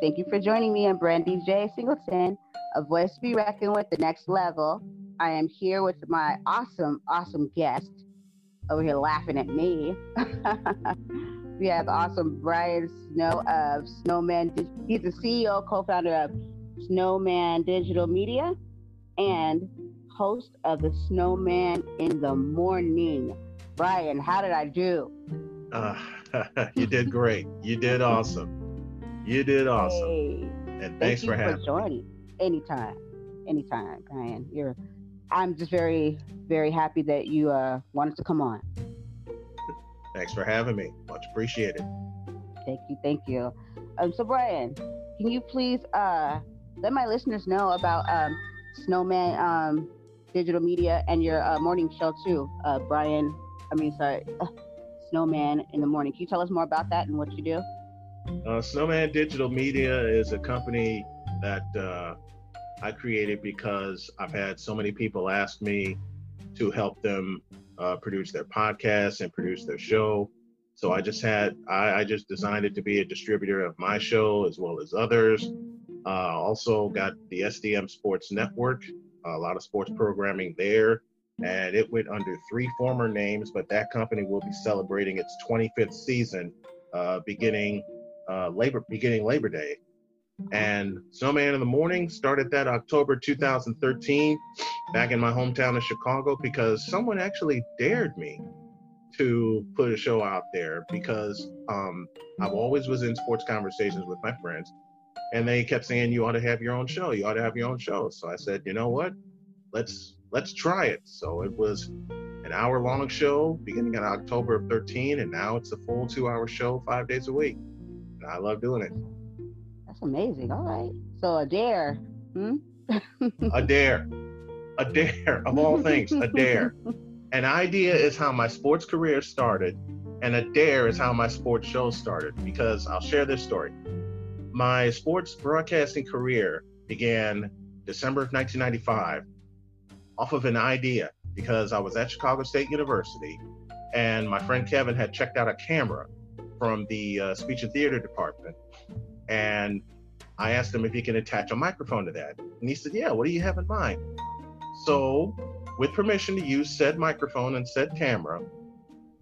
Thank you for joining me. I'm Brandy J. Singleton, a voice to be reckoned with the next level. I am here with my awesome, awesome guest over here laughing at me. we have awesome Brian Snow of Snowman. He's the CEO, co founder of Snowman Digital Media, and host of the Snowman in the Morning. Brian, how did I do? Uh, you did great. You did awesome. You did awesome. Hey, and thanks for having for joining. Me. Anytime, anytime, Brian. You're. I'm just very, very happy that you uh, wanted to come on. Thanks for having me. Much appreciated. Thank you. Thank you. Um, so, Brian, can you please uh, let my listeners know about um, Snowman um, Digital Media and your uh, morning show too, uh, Brian? I mean, sorry, uh, Snowman in the morning. Can you tell us more about that and what you do? Uh, Snowman Digital Media is a company that uh, I created because I've had so many people ask me to help them uh, produce their podcast and produce their show. So I just had I, I, just designed it to be a distributor of my show as well as others. Uh, also got the SDM Sports Network, a lot of sports programming there, and it went under three former names. But that company will be celebrating its 25th season uh, beginning uh, labor beginning Labor Day. And Snowman in the Morning started that October 2013 back in my hometown of Chicago because someone actually dared me to put a show out there because um, I've always was in sports conversations with my friends and they kept saying you ought to have your own show. You ought to have your own show. So I said you know what? Let's let's try it. So it was an hour long show beginning in October of 13 and now it's a full two hour show five days a week I love doing it that's amazing. All right. So a dare. Hmm? a dare. A dare of all things. A dare. An idea is how my sports career started, and a dare is how my sports show started. Because I'll share this story. My sports broadcasting career began December of 1995 off of an idea because I was at Chicago State University and my friend Kevin had checked out a camera from the uh, speech and theater department and I asked him if he can attach a microphone to that. And he said, Yeah, what do you have in mind? So, with permission to use said microphone and said camera,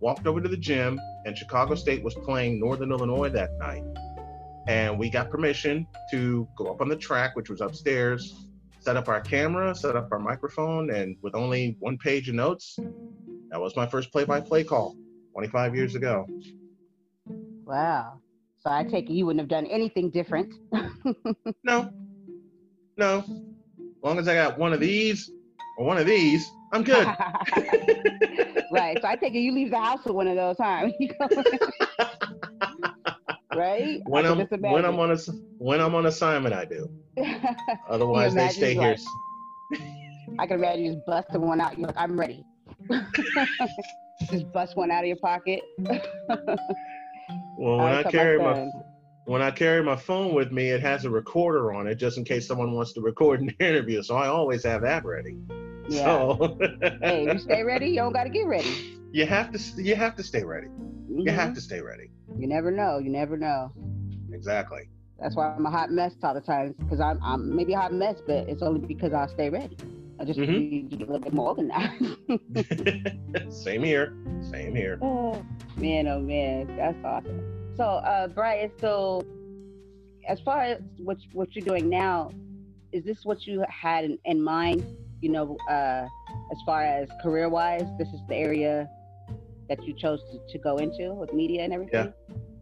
walked over to the gym, and Chicago State was playing Northern Illinois that night. And we got permission to go up on the track, which was upstairs, set up our camera, set up our microphone, and with only one page of notes, that was my first play by play call 25 years ago. Wow. So I take it you wouldn't have done anything different. no, no. As long as I got one of these or one of these, I'm good. right. So I take it you leave the house with one of those, huh? right? When I'm when I'm on a when I'm on assignment, I do. Otherwise, they stay here. I can imagine you just busting one out. You're like, I'm ready. just bust one out of your pocket. Well, when I, I carry my, my when I carry my phone with me, it has a recorder on it just in case someone wants to record an interview. So I always have that ready. Yeah. So, hey, you stay ready. You don't got to get ready. You have to. You have to stay ready. Mm-hmm. You have mm-hmm. to stay ready. You never know. You never know. Exactly. That's why I'm a hot mess all the time because I'm, I'm maybe a hot mess, but it's only because I stay ready. I just mm-hmm. need to get a little bit more organized. Same here. Same here. Oh, man, oh man, that's awesome. So, uh, Brian, so as far as what what you're doing now, is this what you had in, in mind? You know, uh, as far as career wise, this is the area that you chose to, to go into with media and everything.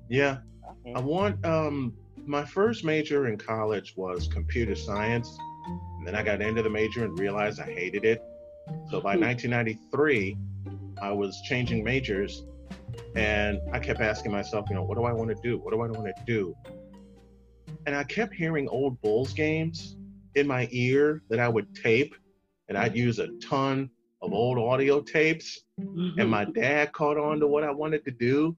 Yeah, yeah. Okay. I want um, my first major in college was computer science and then I got into the major and realized I hated it. So by 1993, hmm. I was changing majors and I kept asking myself, you know, what do I want to do? What do I want to do? And I kept hearing old Bulls games in my ear that I would tape, and I'd use a ton of old audio tapes. And my dad caught on to what I wanted to do.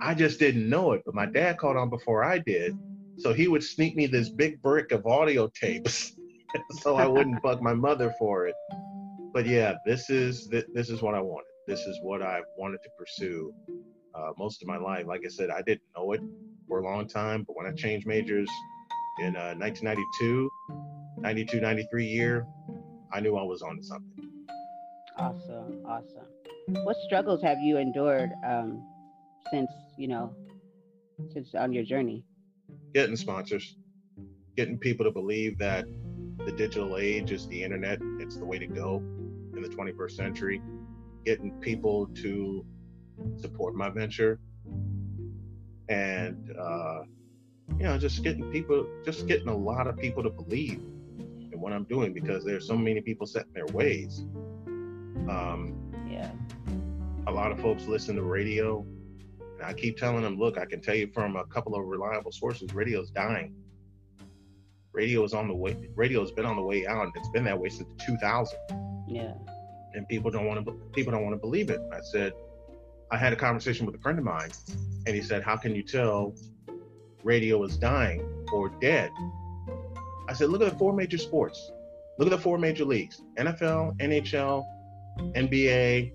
I just didn't know it, but my dad caught on before I did. So he would sneak me this big brick of audio tapes so I wouldn't bug my mother for it. But yeah, this is this is what I wanted. This is what I wanted to pursue uh, most of my life. Like I said, I didn't know it for a long time, but when I changed majors in uh, 1992, 92, 93 year, I knew I was on to something. Awesome, awesome. What struggles have you endured um, since you know, since on your journey? Getting sponsors, getting people to believe that the digital age is the internet, it's the way to go in the 21st century, getting people to support my venture, and uh, you know, just getting people, just getting a lot of people to believe in what I'm doing because there's so many people set in their ways. Um, yeah. A lot of folks listen to radio. And I keep telling them, look, I can tell you from a couple of reliable sources, radio's dying. Radio is on the way. Radio has been on the way out, and it's been that way since 2000. Yeah. And people don't want to. People don't want to believe it. I said, I had a conversation with a friend of mine, and he said, "How can you tell radio is dying or dead?" I said, "Look at the four major sports. Look at the four major leagues: NFL, NHL, NBA,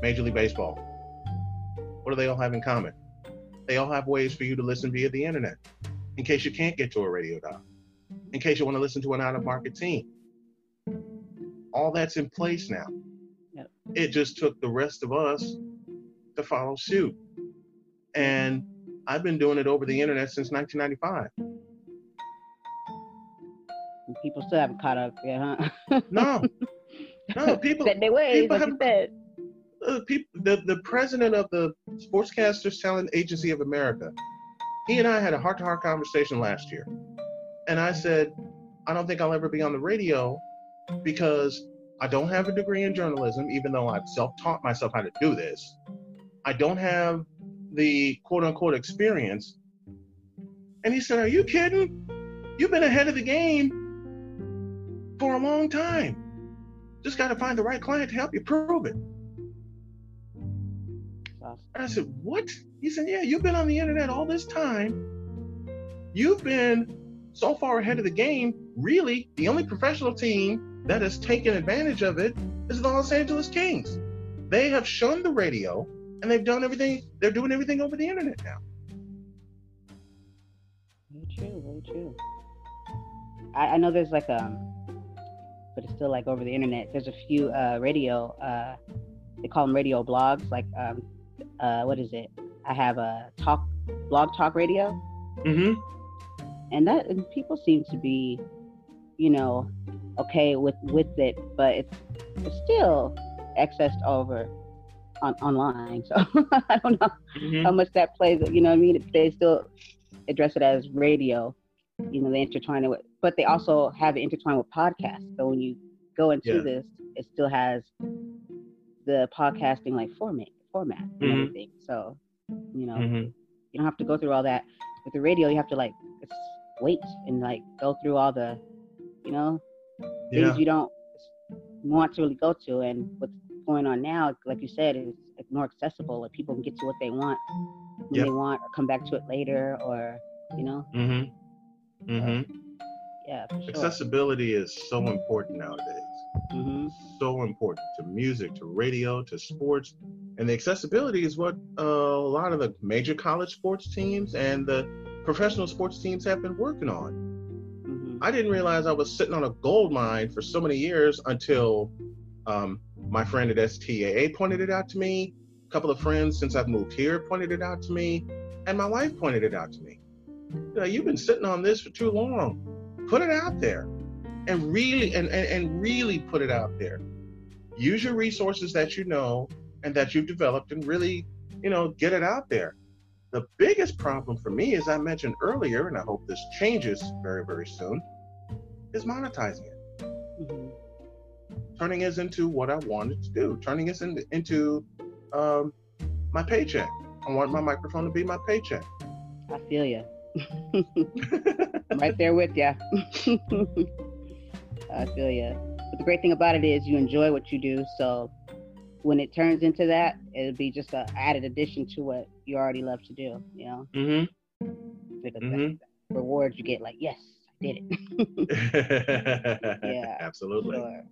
Major League Baseball. What do they all have in common? They all have ways for you to listen via the internet, in case you can't get to a radio dial, in case you want to listen to an out-of-market team. All that's in place now. Yep. It just took the rest of us to follow suit. And I've been doing it over the internet since 1995. People still haven't caught up yet, huh? no, no, people. Set their ways, people like you said. Uh, people, the, the president of the Sportscasters Talent Agency of America, he and I had a heart to heart conversation last year. And I said, I don't think I'll ever be on the radio because I don't have a degree in journalism, even though I've self taught myself how to do this. I don't have the quote unquote experience. And he said, Are you kidding? You've been ahead of the game for a long time. Just got to find the right client to help you prove it. I said, What? He said, Yeah, you've been on the internet all this time. You've been so far ahead of the game. Really, the only professional team that has taken advantage of it is the Los Angeles Kings. They have shunned the radio and they've done everything, they're doing everything over the internet now. Very true, very true. I, I know there's like um but it's still like over the internet. There's a few uh radio uh they call them radio blogs, like um uh what is it? I have a talk blog talk radio. Mm-hmm. And that and people seem to be, you know, okay with with it, but it's it's still accessed over on online. So I don't know Mm-hmm. how much that plays. You know what I mean? They still address it as radio. You know, they intertwine it with, but they also have it intertwined with podcasts. So when you go into Yeah. this, it still has the podcasting like format, format and Mhm. everything. So you know, Mm-hmm. you don't have to go through all that with the radio. You have to like wait and like go through all the, you know, Yeah. things you don't want to really go to. And what's going on now, like you said, is more accessible. Like people can get to what they want when Yep. they want, or come back to it later, or you know, Mm-hmm. Mm-hmm. yeah, for sure. Accessibility is so important nowadays. hmm So important to music, to radio, to sports. And the accessibility is what uh, a lot of the major college sports teams and the professional sports teams have been working on. hmm I didn't realize I was sitting on a gold mine for so many years until um, my friend at STAA pointed it out to me. A couple of friends since I've moved here pointed it out to me, and my wife pointed it out to me. You know, you've been sitting on this for too long. Put it out there, and really, and, and and really put it out there. Use your resources that you know and that you've developed, and really, you know, get it out there. The biggest problem for me, as I mentioned earlier, and I hope this changes very, very soon, is monetizing it, hmm turning this into what I wanted to do, turning this into, into um, my paycheck. I want my microphone to be my paycheck. I feel you. Right there with you. I feel you. But the great thing about it is you enjoy what you do. So when it turns into that, it'll be just an added addition to what you already love to do. You know, Mm-hmm. like a Mhm. reward you get, like yes, I did it. Yeah, Absolutely. Sure.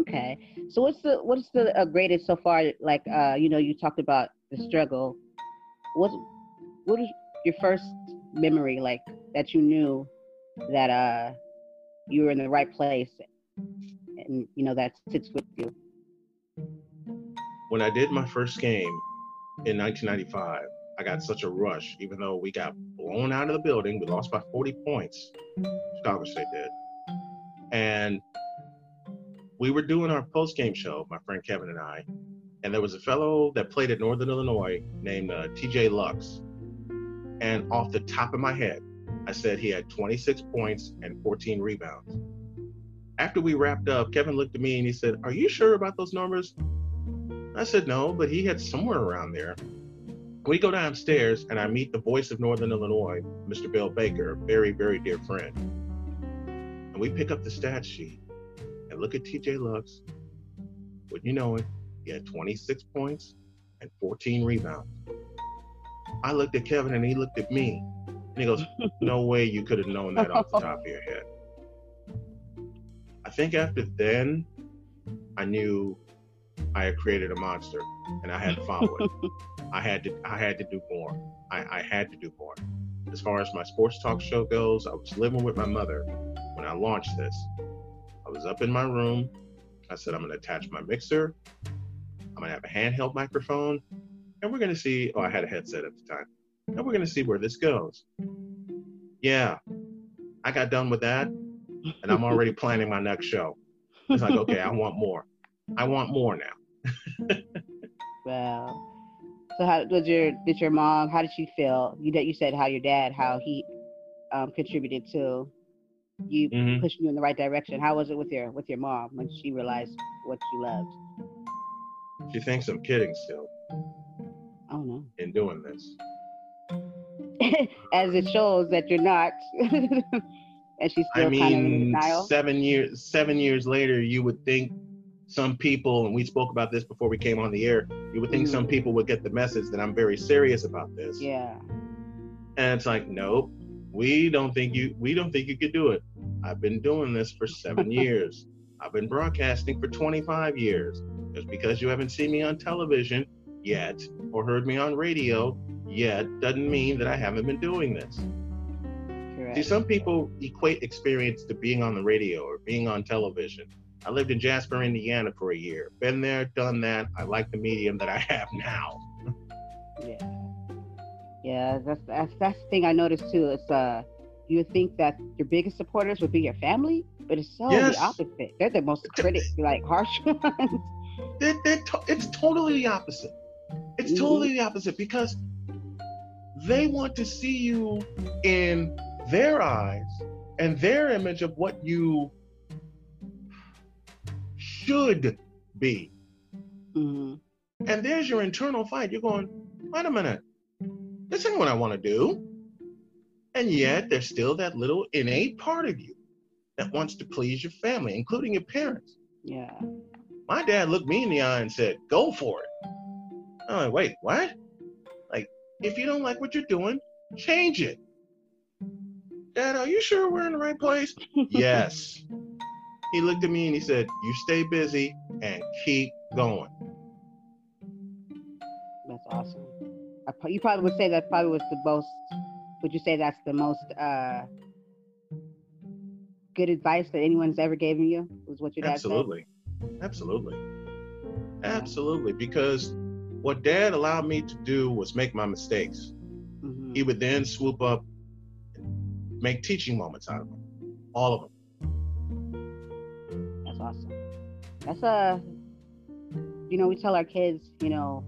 Okay. So what's the what's the uh, greatest so far? Like uh, you know, you talked about the struggle, what what is your first memory like that you knew that uh you were in the right place and you know that sits with you? When I did my first game in 1995, I got such a rush, even though we got blown out of the building. We lost by 40 points. Chicago State did. And we were doing our post game show, my friend Kevin and I, and there was a fellow that played at Northern Illinois named uh, TJ Lux. And off the top of my head, I said he had 26 points and 14 rebounds. After we wrapped up, Kevin looked at me and he said, Are you sure about those numbers? I said, No, but he had somewhere around there. We go downstairs and I meet the voice of Northern Illinois, Mr. Bill Baker, a very, very dear friend. And we pick up the stat sheet and look at TJ Lux. Wouldn't you know it? He had 26 points and 14 rebounds. I looked at Kevin and he looked at me and he goes, No way you could have known that off the top of your head. I think after then, I knew I had created a monster and I had to follow it. I had to I had to do more. I, I had to do more. As far as my sports talk show goes, I was living with my mother when I launched this. I was up in my room. I said, I'm gonna attach my mixer. I'm gonna have a handheld microphone, and we're gonna see. Oh, I had a headset at the time, and we're gonna see where this goes. Yeah, I got done with that, and I'm already planning my next show. It's like, okay, I want more. I want more now. wow. So how did your did your mom? How did she feel? You that you said how your dad how he um, contributed to you mm-hmm. pushing you in the right direction. How was it with your with your mom when she realized what you loved? She thinks I'm kidding still. Oh no. In doing this. As it shows that you're not. and she's still I mean, kind of in denial. Seven years seven years later, you would think some people, and we spoke about this before we came on the air, you would think mm-hmm. some people would get the message that I'm very serious about this. Yeah. And it's like, nope, we don't think you we don't think you could do it. I've been doing this for seven years. I've been broadcasting for 25 years. Just because you haven't seen me on television yet or heard me on radio yet doesn't mean that I haven't been doing this. Correct. See, some people equate experience to being on the radio or being on television. I lived in Jasper, Indiana for a year. Been there, done that. I like the medium that I have now. yeah. Yeah, that's, that's that's the thing I noticed too. It's uh you think that your biggest supporters would be your family, but it's so yes. the opposite. They're the most critic, like harsh ones. They're, they're to- it's totally the opposite. It's mm-hmm. totally the opposite because they want to see you in their eyes and their image of what you should be. Mm-hmm. And there's your internal fight. You're going, wait a minute, this ain't what I want to do. And yet, there's still that little innate part of you that wants to please your family, including your parents. Yeah. My dad looked me in the eye and said, Go for it. I'm like, Wait, what? Like, if you don't like what you're doing, change it. Dad, are you sure we're in the right place? yes. He looked at me and he said, You stay busy and keep going. That's awesome. You probably would say that probably was the most would you say that's the most uh, good advice that anyone's ever given you? Was what your dad Absolutely. Said? Absolutely. Absolutely. Because what dad allowed me to do was make my mistakes. Mm-hmm. He would then swoop up make teaching moments out of them. All of them. That's a, uh, you know, we tell our kids, you know,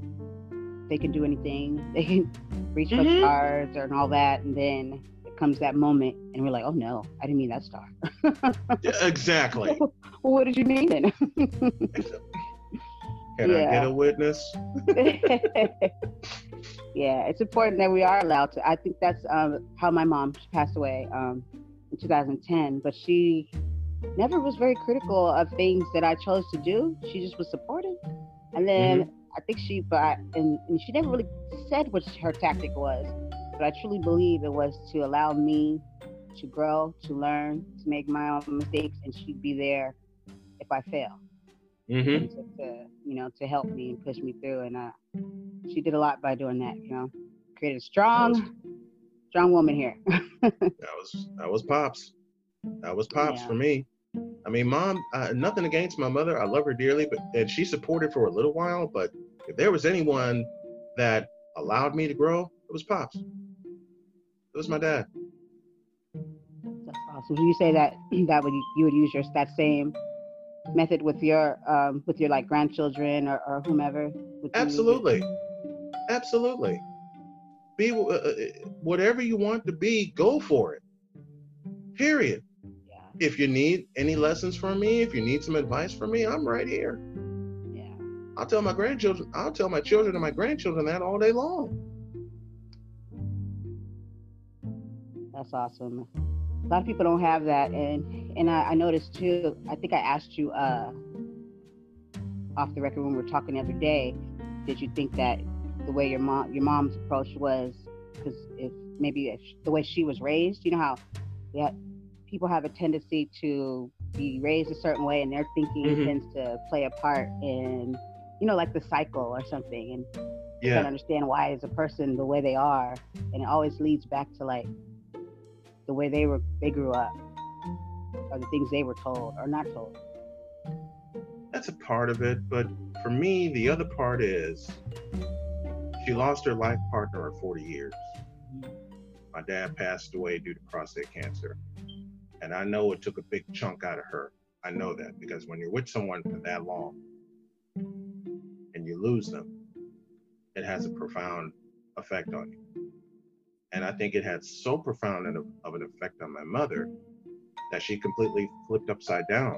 they can do anything. They can reach mm-hmm. for stars and all that, and then it comes that moment, and we're like, "Oh no, I didn't mean that star." yeah, exactly. well, what did you mean then? Can yeah. I get a witness? yeah, it's important that we are allowed to. I think that's um, how my mom passed away um, in 2010, but she never was very critical of things that I chose to do. She just was supportive. And then mm-hmm. I think she, but and, and she never really said what her tactic was, but I truly believe it was to allow me to grow, to learn, to make my own mistakes, and she'd be there if I fail. Mm-hmm. To, to, you know, to help me and push me through. And uh, she did a lot by doing that. You know, created a strong, was, strong woman here. that was that was pops. That was pops yeah. for me. I mean, mom, uh, nothing against my mother. I love her dearly, but and she supported for a little while. But if there was anyone that allowed me to grow, it was pops. It was my dad. That's awesome. So you say that that would you would use your that same method with your um, with your like grandchildren or, or whomever? Absolutely, absolutely. Be uh, uh, whatever you want to be. Go for it. Period. If you need any lessons from me, if you need some advice from me, I'm right here. Yeah. I'll tell my grandchildren. I'll tell my children and my grandchildren that all day long. That's awesome. A lot of people don't have that, and and I, I noticed too. I think I asked you uh, off the record when we were talking the other day. Did you think that the way your mom your mom's approach was because if maybe if the way she was raised, you know how yeah, people have a tendency to be raised a certain way, and their thinking mm-hmm. tends to play a part in you know like the cycle or something, and yeah. can't understand why as a person the way they are, and it always leads back to like the way they were they grew up or the things they were told or not told that's a part of it but for me the other part is she lost her life partner of 40 years my dad passed away due to prostate cancer and i know it took a big chunk out of her i know that because when you're with someone for that long and you lose them it has a profound effect on you and I think it had so profound of an effect on my mother that she completely flipped upside down.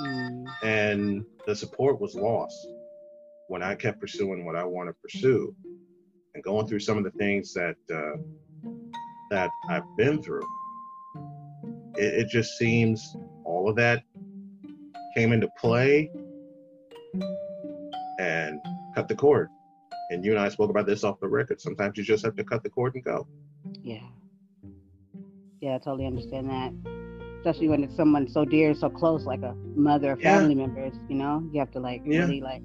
Mm. And the support was lost when I kept pursuing what I want to pursue and going through some of the things that uh, that I've been through. It, it just seems all of that came into play and cut the cord and you and I spoke about this off the record. Sometimes you just have to cut the cord and go. Yeah. Yeah, I totally understand that. Especially when it's someone so dear, so close, like a mother or family yeah. members, you know? You have to like yeah. really like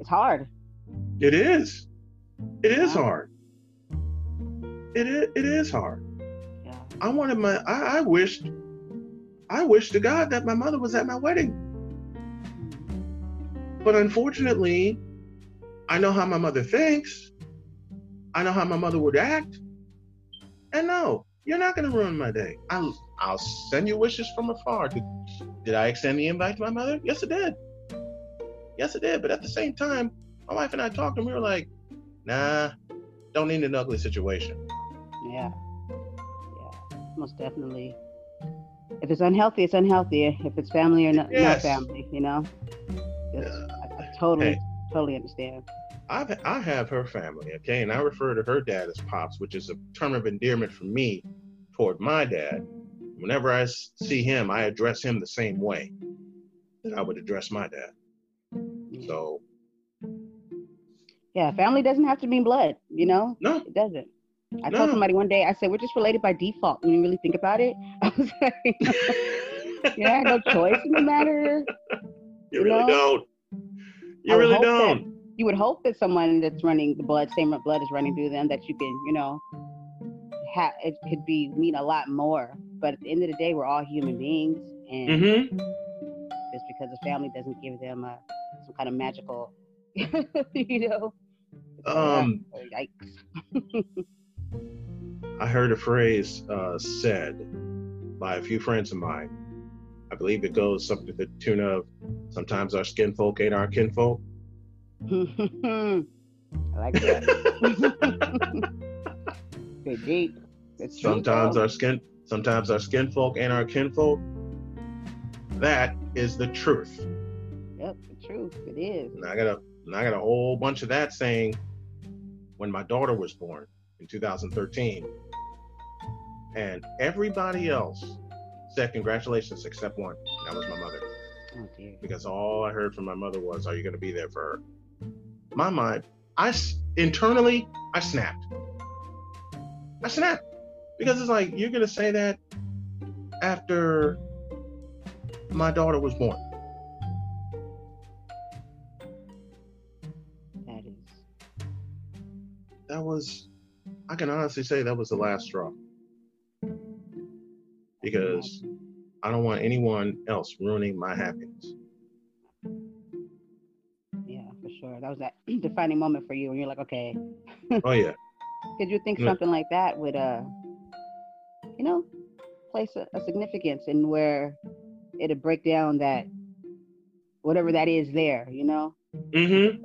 it's hard. It is. It is yeah. hard. It is it is hard. I wanted my I, I wished I wished to God that my mother was at my wedding. But unfortunately, I know how my mother thinks. I know how my mother would act. And no, you're not going to ruin my day. I'll, I'll send you wishes from afar. Did, did I extend the invite to my mother? Yes, I did. Yes, I did. But at the same time, my wife and I talked and we were like, nah, don't need an ugly situation. Yeah. Most definitely. If it's unhealthy, it's unhealthy. If it's family or not, yes. not family, you know? I, I totally. Hey totally understand. I've, I have her family, okay, and I refer to her dad as pops, which is a term of endearment for me toward my dad. Whenever I see him, I address him the same way that I would address my dad. Mm. So, yeah, family doesn't have to mean blood, you know. No, it doesn't. I no. told somebody one day, I said, we're just related by default. When you really think about it, I was like, yeah, no choice in the matter. You, you really know? don't. You really don't. You would hope that someone that's running the blood, same blood is running through them, that you can, you know, ha- it could be mean a lot more. But at the end of the day, we're all human beings, and mm-hmm. just because the family doesn't give them a, some kind of magical, you know. Um, yikes. I heard a phrase uh, said by a few friends of mine. I believe it goes something to the tune of Sometimes our skin folk ain't our kinfolk. I like that. Good deep. It's sometimes our skin sometimes our skin folk ain't our kinfolk. That is the truth. Yep, the truth. It is. And I got a and I got a whole bunch of that saying when my daughter was born in 2013. And everybody else said congratulations except one. That was my mother. Oh, because all I heard from my mother was, "Are you going to be there for her?" My mind, I internally, I snapped. I snapped because it's like you're going to say that after my daughter was born. That is. That was, I can honestly say that was the last straw. Because I don't want anyone else ruining my happiness. Yeah, for sure. That was that defining moment for you when you're like, okay. oh yeah. Could you think something like that would, uh, you know, place a, a significance in where it'd break down that whatever that is there, you know, Mm-hmm.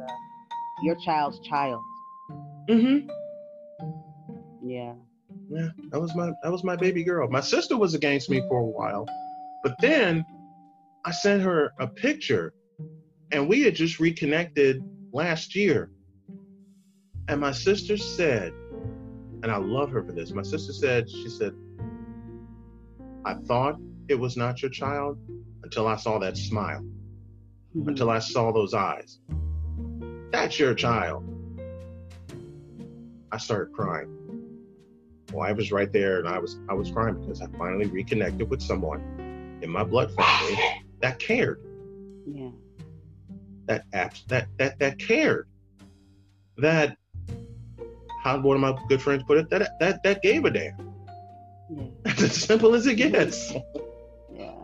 your child's child. Mm-hmm. Yeah. Yeah, that was my that was my baby girl. My sister was against me for a while, but then I sent her a picture, and we had just reconnected last year. And my sister said, and I love her for this. My sister said, she said, I thought it was not your child until I saw that smile, Mhm. until I saw those eyes. That's your child. I started crying. Well, I was right there, and I was I was crying because I finally reconnected with someone in my blood family that cared, Yeah. that abs- that that that cared, that how one of my good friends put it, that that that gave a damn. Yeah. That's as simple as it gets. Yeah.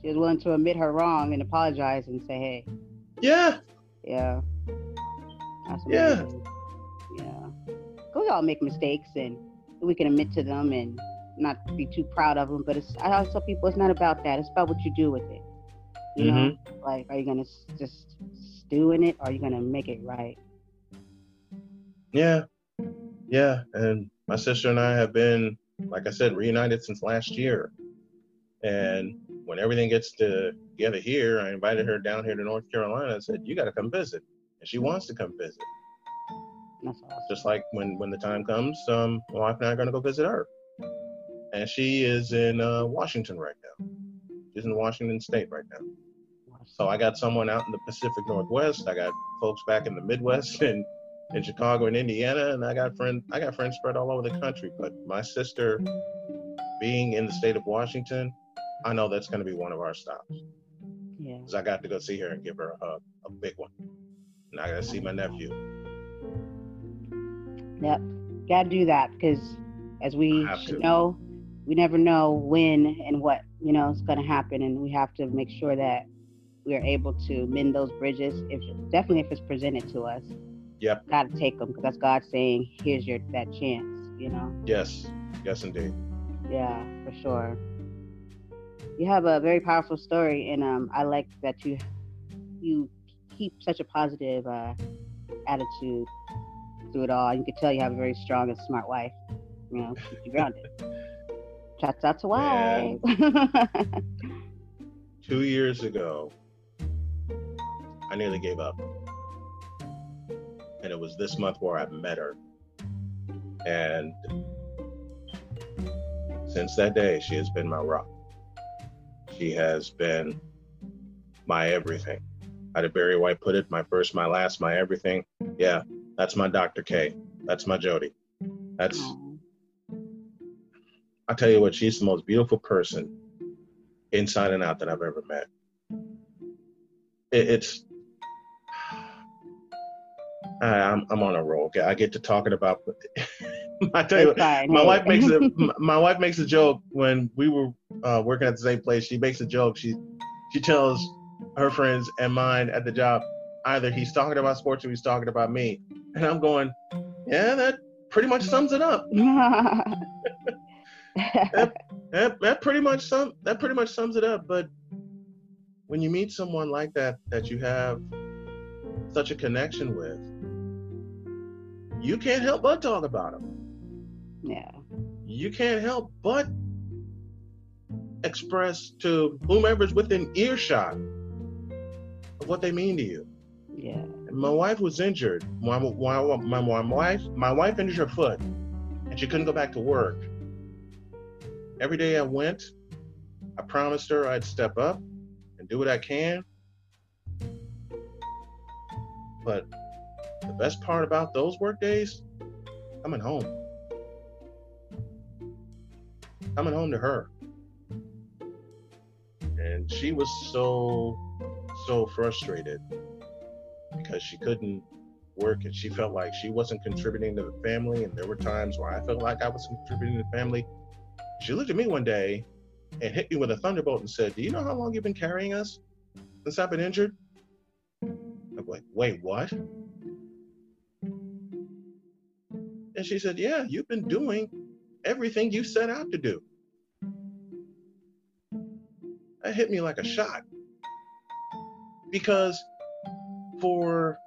She was willing to admit her wrong and apologize and say, hey, Yeah, yeah. That's Yeah. Yeah. 'Cause We all make mistakes and we can admit to them and not be too proud of them. But it's, I always tell people it's not about that. It's about what you do with it. You know, Mm-hmm. like, are you going to just stew in it or are you going to make it right? yeah, yeah. And my sister and I have been, like I said, reunited since last year. And when everything gets together here, I invited her down here to North Carolina. I said, "You got to come visit," and she wants to come visit. That's awesome. just like when when the time comes, um, my wife and I are gonna go visit her, and she is in uh, Washington right now. She's in Washington State right now. So I got someone out in the Pacific Northwest. I got folks back in the Midwest and in Chicago and Indiana, and I got friends. I got friends spread all over the country. But my sister, being in the state of Washington, I know that's gonna be one of our stops Yeah. because I got to go see her and give her a hug, a big one, and I got to see my nephew. Yep. Got to do that because, as we should know, we never know when and what you know is going to happen, and we have to make sure that we are able to mend those bridges. If definitely if it's presented to us, Yep. got to take them because that's God saying, "Here's your that chance." You know. Yes, yes, indeed. Yeah, for sure. You have a very powerful story, and um, I like that you you keep such a positive uh, attitude through it all. You can tell you have a very strong and smart wife. You know, keep you grounded. Shouts out to wife. two years ago, I nearly gave up. And it was this month where I met her. And since that day, she has been my rock. She has been my everything. How did Barry White put it? My first, my last, my everything. Yeah, that's my Dr. K. That's my Jody. That's, I tell you what, she's the most beautiful person inside and out that I've ever met. It, it's I, I'm I'm on a roll. I get to talking about. I tell you, fine. my wife makes a my wife makes a joke when we were uh, working at the same place. She makes a joke. She she tells her friends and mine at the job either he's talking about sports or he's talking about me, and I'm going, yeah, that pretty much sums it up. That, that pretty much sum that pretty much sums it up. But when you meet someone like that that you have such a connection with, you can't help but talk about them. yeah. You can't help but express to whomever's within earshot of what they mean to you. Yeah. My wife was injured. My, my, my, my wife my wife injured her foot, and she couldn't go back to work. Every day I went, I promised her I'd step up and do what I can. But the best part about those work days, coming home. Coming home to her. And she was so, so frustrated because she couldn't work and she felt like she wasn't contributing to the family. And there were times where I felt like I was contributing to the family. She looked at me one day and hit me with a thunderbolt and said, Do you know how long you've been carrying us since I've been injured? I'm like, Wait, what? And she said, Yeah, you've been doing everything you set out to do. That hit me like a shot. Because for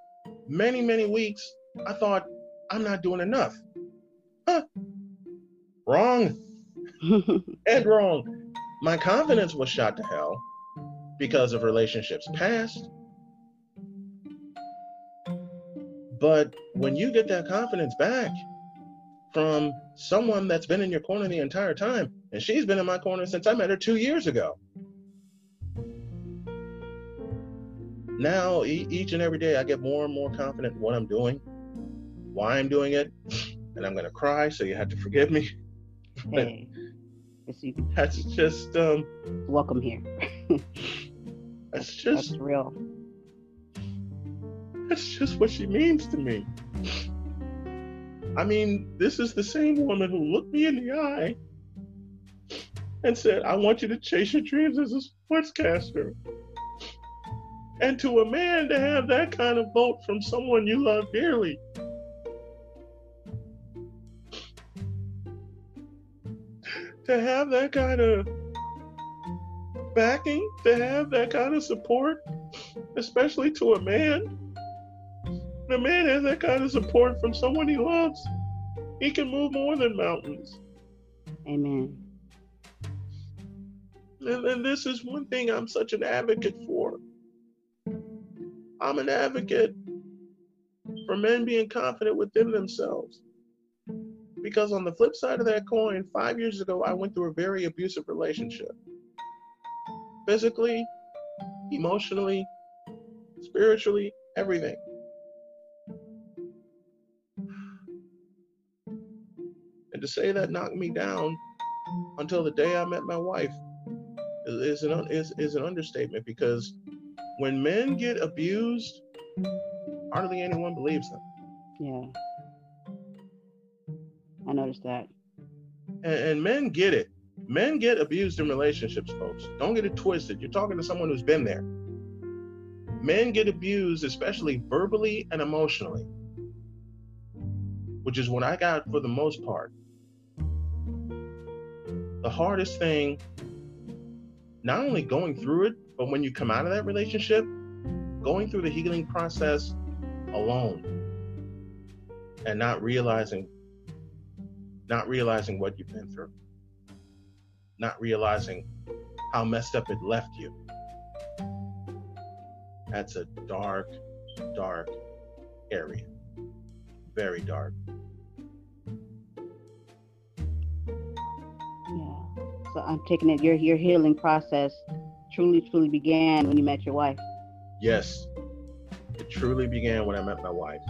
many, many weeks, I thought, I'm not doing enough. Huh. Wrong. and wrong. My confidence was shot to hell because of relationships past. But when you get that confidence back from someone that's been in your corner the entire time, and she's been in my corner since I met her two years ago. Now, e- each and every day, I get more and more confident in what I'm doing, why I'm doing it, and I'm going to cry, so you have to forgive me. Hey, that's just um, welcome here. that's just that's real. That's just what she means to me. I mean, this is the same woman who looked me in the eye and said, I want you to chase your dreams as a sportscaster. And to a man to have that kind of vote from someone you love dearly. To have that kind of backing, to have that kind of support, especially to a man the man has that kind of support from someone he loves. He can move more than mountains. Amen. And, and this is one thing I'm such an advocate for. I'm an advocate for men being confident within themselves. Because on the flip side of that coin, five years ago, I went through a very abusive relationship. Physically, emotionally, spiritually, everything. And to say that knocked me down until the day I met my wife is, an is, is an understatement because when men get abused, hardly anyone believes them. Yeah, I noticed that. And, and men get it. Men get abused in relationships, folks. Don't get it twisted. You're talking to someone who's been there. Men get abused, especially verbally and emotionally, which is what I got for the most part the hardest thing, not only going through it, but when you come out of that relationship, going through the healing process alone and not realizing not realizing what you've been through not realizing how messed up it left you that's a dark dark area. Very dark. Yeah. So I'm taking it your your healing process truly truly began when you met your wife. Yes, it truly began when I met my wife.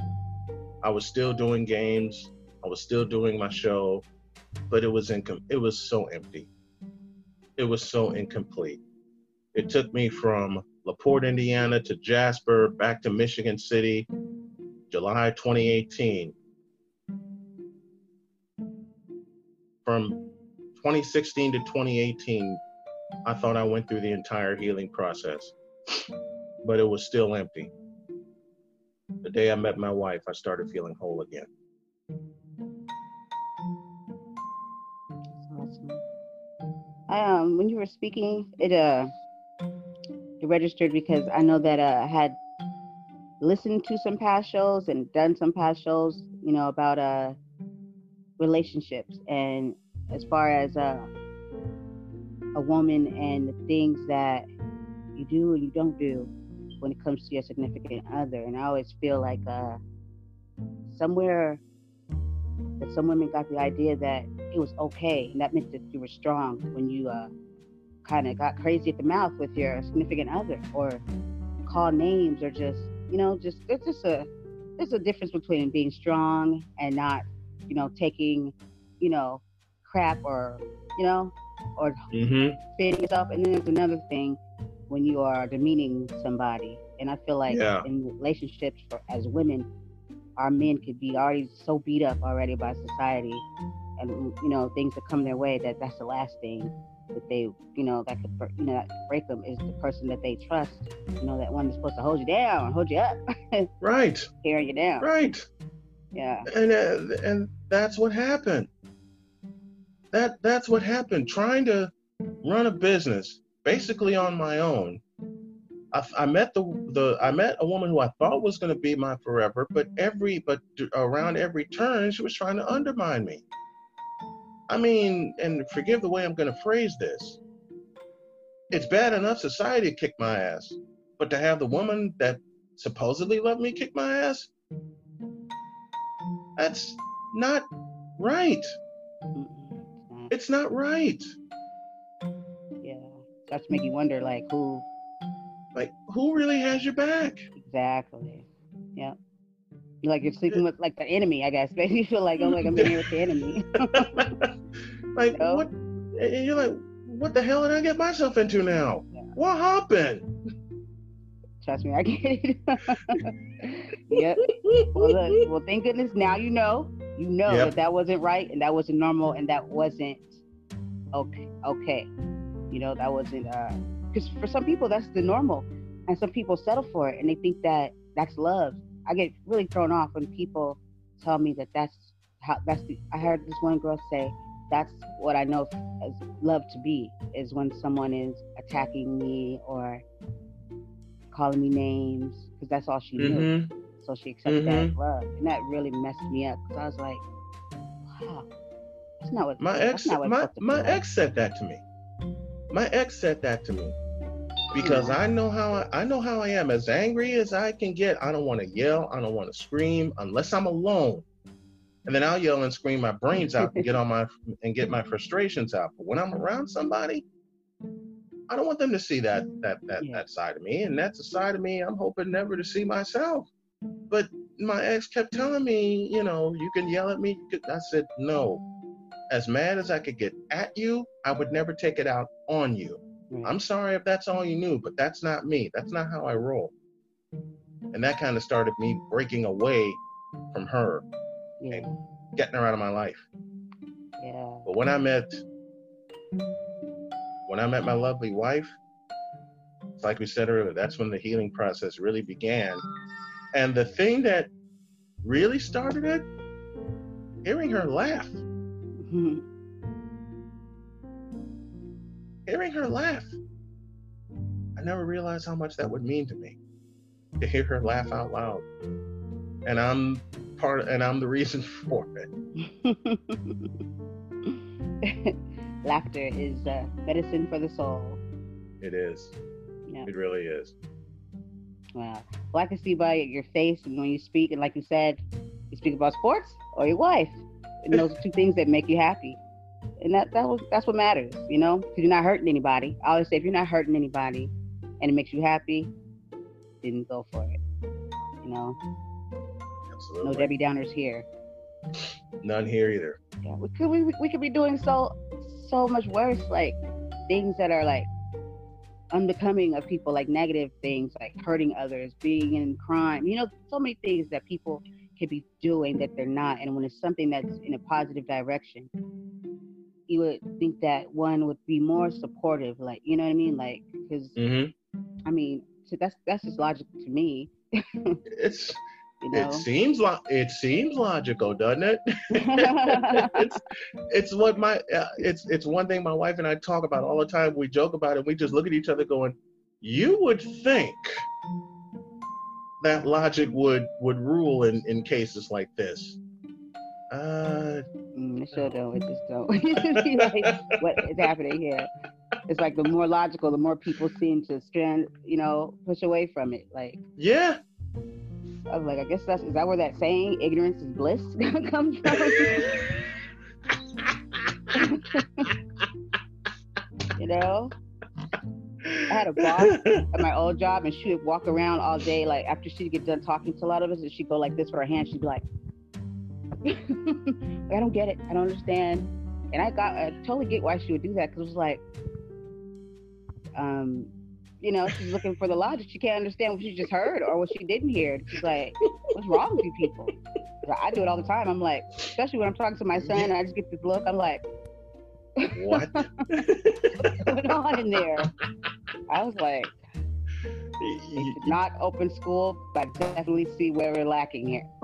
I was still doing games. I was still doing my show, but it was incom- it was so empty. It was so incomplete. It took me from LaPorte, Indiana to Jasper, back to Michigan City, July 2018. From 2016 to 2018, I thought I went through the entire healing process, but it was still empty. The day I met my wife, I started feeling whole again. Awesome. Um, when you were speaking, it uh, it registered because I know that uh, I had listened to some past shows and done some past shows, you know, about uh relationships and as far as uh, a woman and the things that you do and you don't do when it comes to your significant other. And I always feel like uh, somewhere that some women got the idea that it was okay, and that meant that you were strong when you uh, kind of got crazy at the mouth with your significant other, or call names, or just you know, just it's just a there's a difference between being strong and not, you know, taking, you know, crap or you know or mm-hmm. fitting yourself and then there's another thing when you are demeaning somebody. And i feel like yeah. in relationships for as women our men could be already so beat up already by society. And you know things that come their way that that's the last thing that they you know that could you know that could break them is the person that they trust. You know that one that's supposed to hold you down hold you up. Right. Carrying you down. Right. Yeah. And uh, and that's what happened that that's what happened trying to run a business basically on my own I, I, met the the I met a woman who I thought was going to be my forever, but every but around every turn she was trying to undermine me. I mean, and forgive the way I'm going to phrase this. It's bad enough society kicked my ass, but to have the woman that supposedly loved me kick my ass, that's not right. It's not right. Yeah, that's make you wonder, like who like, who really has your back? Exactly. Yeah. Like you're sleeping with like the enemy, I guess. Maybe you feel like, oh, like I'm in here with the enemy. like so? what? And you're like, what the hell did I get myself into now? Yeah. What happened? Trust me, I get it. yep. Well, look, well, thank goodness now you know. You know yep. that that wasn't right and that wasn't normal and that wasn't okay. Okay. You know that wasn't. uh because for some people that's the normal and some people settle for it and they think that that's love i get really thrown off when people tell me that that's how that's the i heard this one girl say that's what i know as love to be is when someone is attacking me or calling me names because that's all she knew mm-hmm. So she accepted mm-hmm. that as love and that really messed me up because i was like wow that's not what my ex my, my ex said that to me my ex said that to me because I know how I, I know how I am. As angry as I can get, I don't want to yell. I don't want to scream unless I'm alone, and then I'll yell and scream my brains out and get on my and get my frustrations out. But when I'm around somebody, I don't want them to see that that that yeah. that side of me, and that's a side of me I'm hoping never to see myself. But my ex kept telling me, you know, you can yell at me. I said no. As mad as I could get at you, I would never take it out on you. Mm. I'm sorry if that's all you knew, but that's not me. That's not how I roll. And that kind of started me breaking away from her yeah. and getting her out of my life. Yeah. But when I met when I met my lovely wife, like we said earlier, that's when the healing process really began. And the thing that really started it, hearing her laugh. hearing her laugh. I never realized how much that would mean to me to hear her laugh out loud. And I'm part and I'm the reason for it. Laughter is uh, medicine for the soul. It is. Yeah. It really is. Wow. Well, I can see by your face and when you speak, and like you said, you speak about sports or your wife. And those are two things that make you happy and that that was that's what matters, you know, because you're not hurting anybody. I always say if you're not hurting anybody, and it makes you happy, then go for it. You know. Absolutely. No Debbie Downers here. None here either. Yeah, we could we, we could be doing so so much worse, like things that are like unbecoming of people, like negative things, like hurting others, being in crime. You know, so many things that people could be doing that they're not. And when it's something that's in a positive direction, you would think that one would be more supportive, like you know what I mean, like because mm-hmm. I mean, so that's that's just logic to me. it's you know? it seems like it seems logical, doesn't it? it's it's what my uh, it's it's one thing my wife and I talk about all the time. We joke about it. We just look at each other, going, "You would think." that logic would would rule in in cases like this uh, mm, sure don't. It just don't. like, what is happening here? It's like the more logical, the more people seem to strand, you know, push away from it. Like, yeah. I was like, I guess that's is that where that saying "ignorance is bliss" comes from? you know. I had a boss at my old job, and she would walk around all day. Like after she'd get done talking to a lot of us, and she'd go like this with her hand. She'd be like, I don't get it. I don't understand. And I got, I totally get why she would do that because it was like, um, you know, she's looking for the logic. She can't understand what she just heard or what she didn't hear. She's like, "What's wrong with you people?" I do it all the time. I'm like, especially when I'm talking to my son, and I just get this look. I'm like, What? "What's going on in there?" I was like, they should not open school, but I definitely see where we're lacking here.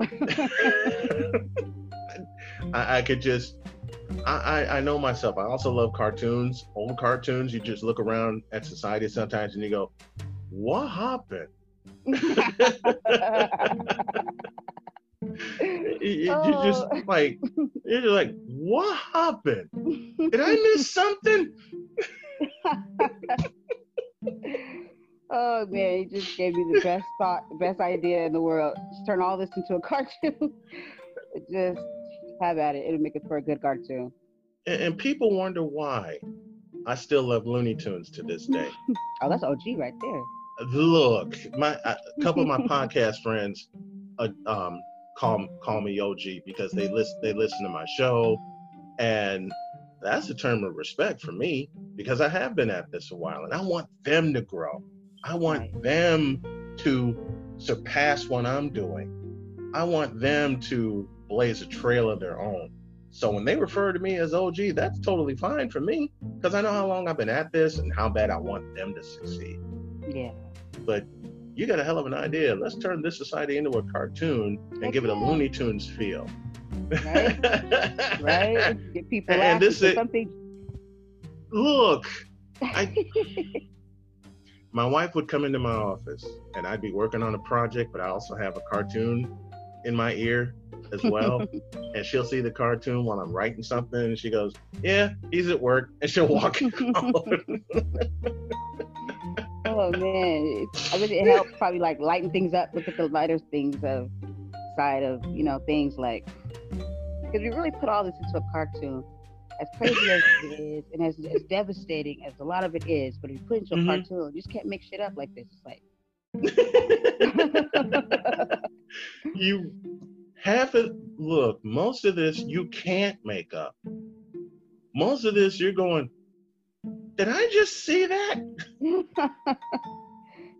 I, I could just I, I I know myself. I also love cartoons, old cartoons. You just look around at society sometimes and you go, What happened? you, just Oh. like you're just like, what happened? Did I miss something? oh man, you just gave me the best thought, the best idea in the world. Just turn all this into a cartoon. just have at it. It'll make it for a good cartoon. And, and people wonder why I still love Looney Tunes to this day. Oh, that's OG right there. Look, my a couple of my podcast friends uh, um, call call me OG because they listen they listen to my show, and that's a term of respect for me because I have been at this a while, and I want them to grow. I want Right. them to surpass what I'm doing. I want them to blaze a trail of their own. So when they refer to me as OG, that's totally fine for me because I know how long I've been at this and how bad I want them to succeed Yeah. but you got a hell of an idea. Let's turn this society into a cartoon and Heck give it a. Looney Tunes feel. Right? Right? Get people And laughing. this is- something. Look, I, my wife would come into my office and I'd be working on a project, but I also have a cartoon in my ear as well. and she'll see the cartoon while I'm writing something and she goes, Yeah, he's at work. And she'll walk oh man, I bet it helps probably like lighten things up. Look at the lighter things of side of you know things like because we really put all this into a cartoon. As crazy as it is, and as, as devastating as a lot of it is, but if you put it into a Mhm. cartoon, you just can't make shit up like this. It's like, you half of look most of this you can't make up. Most of this you're going did i just see that? You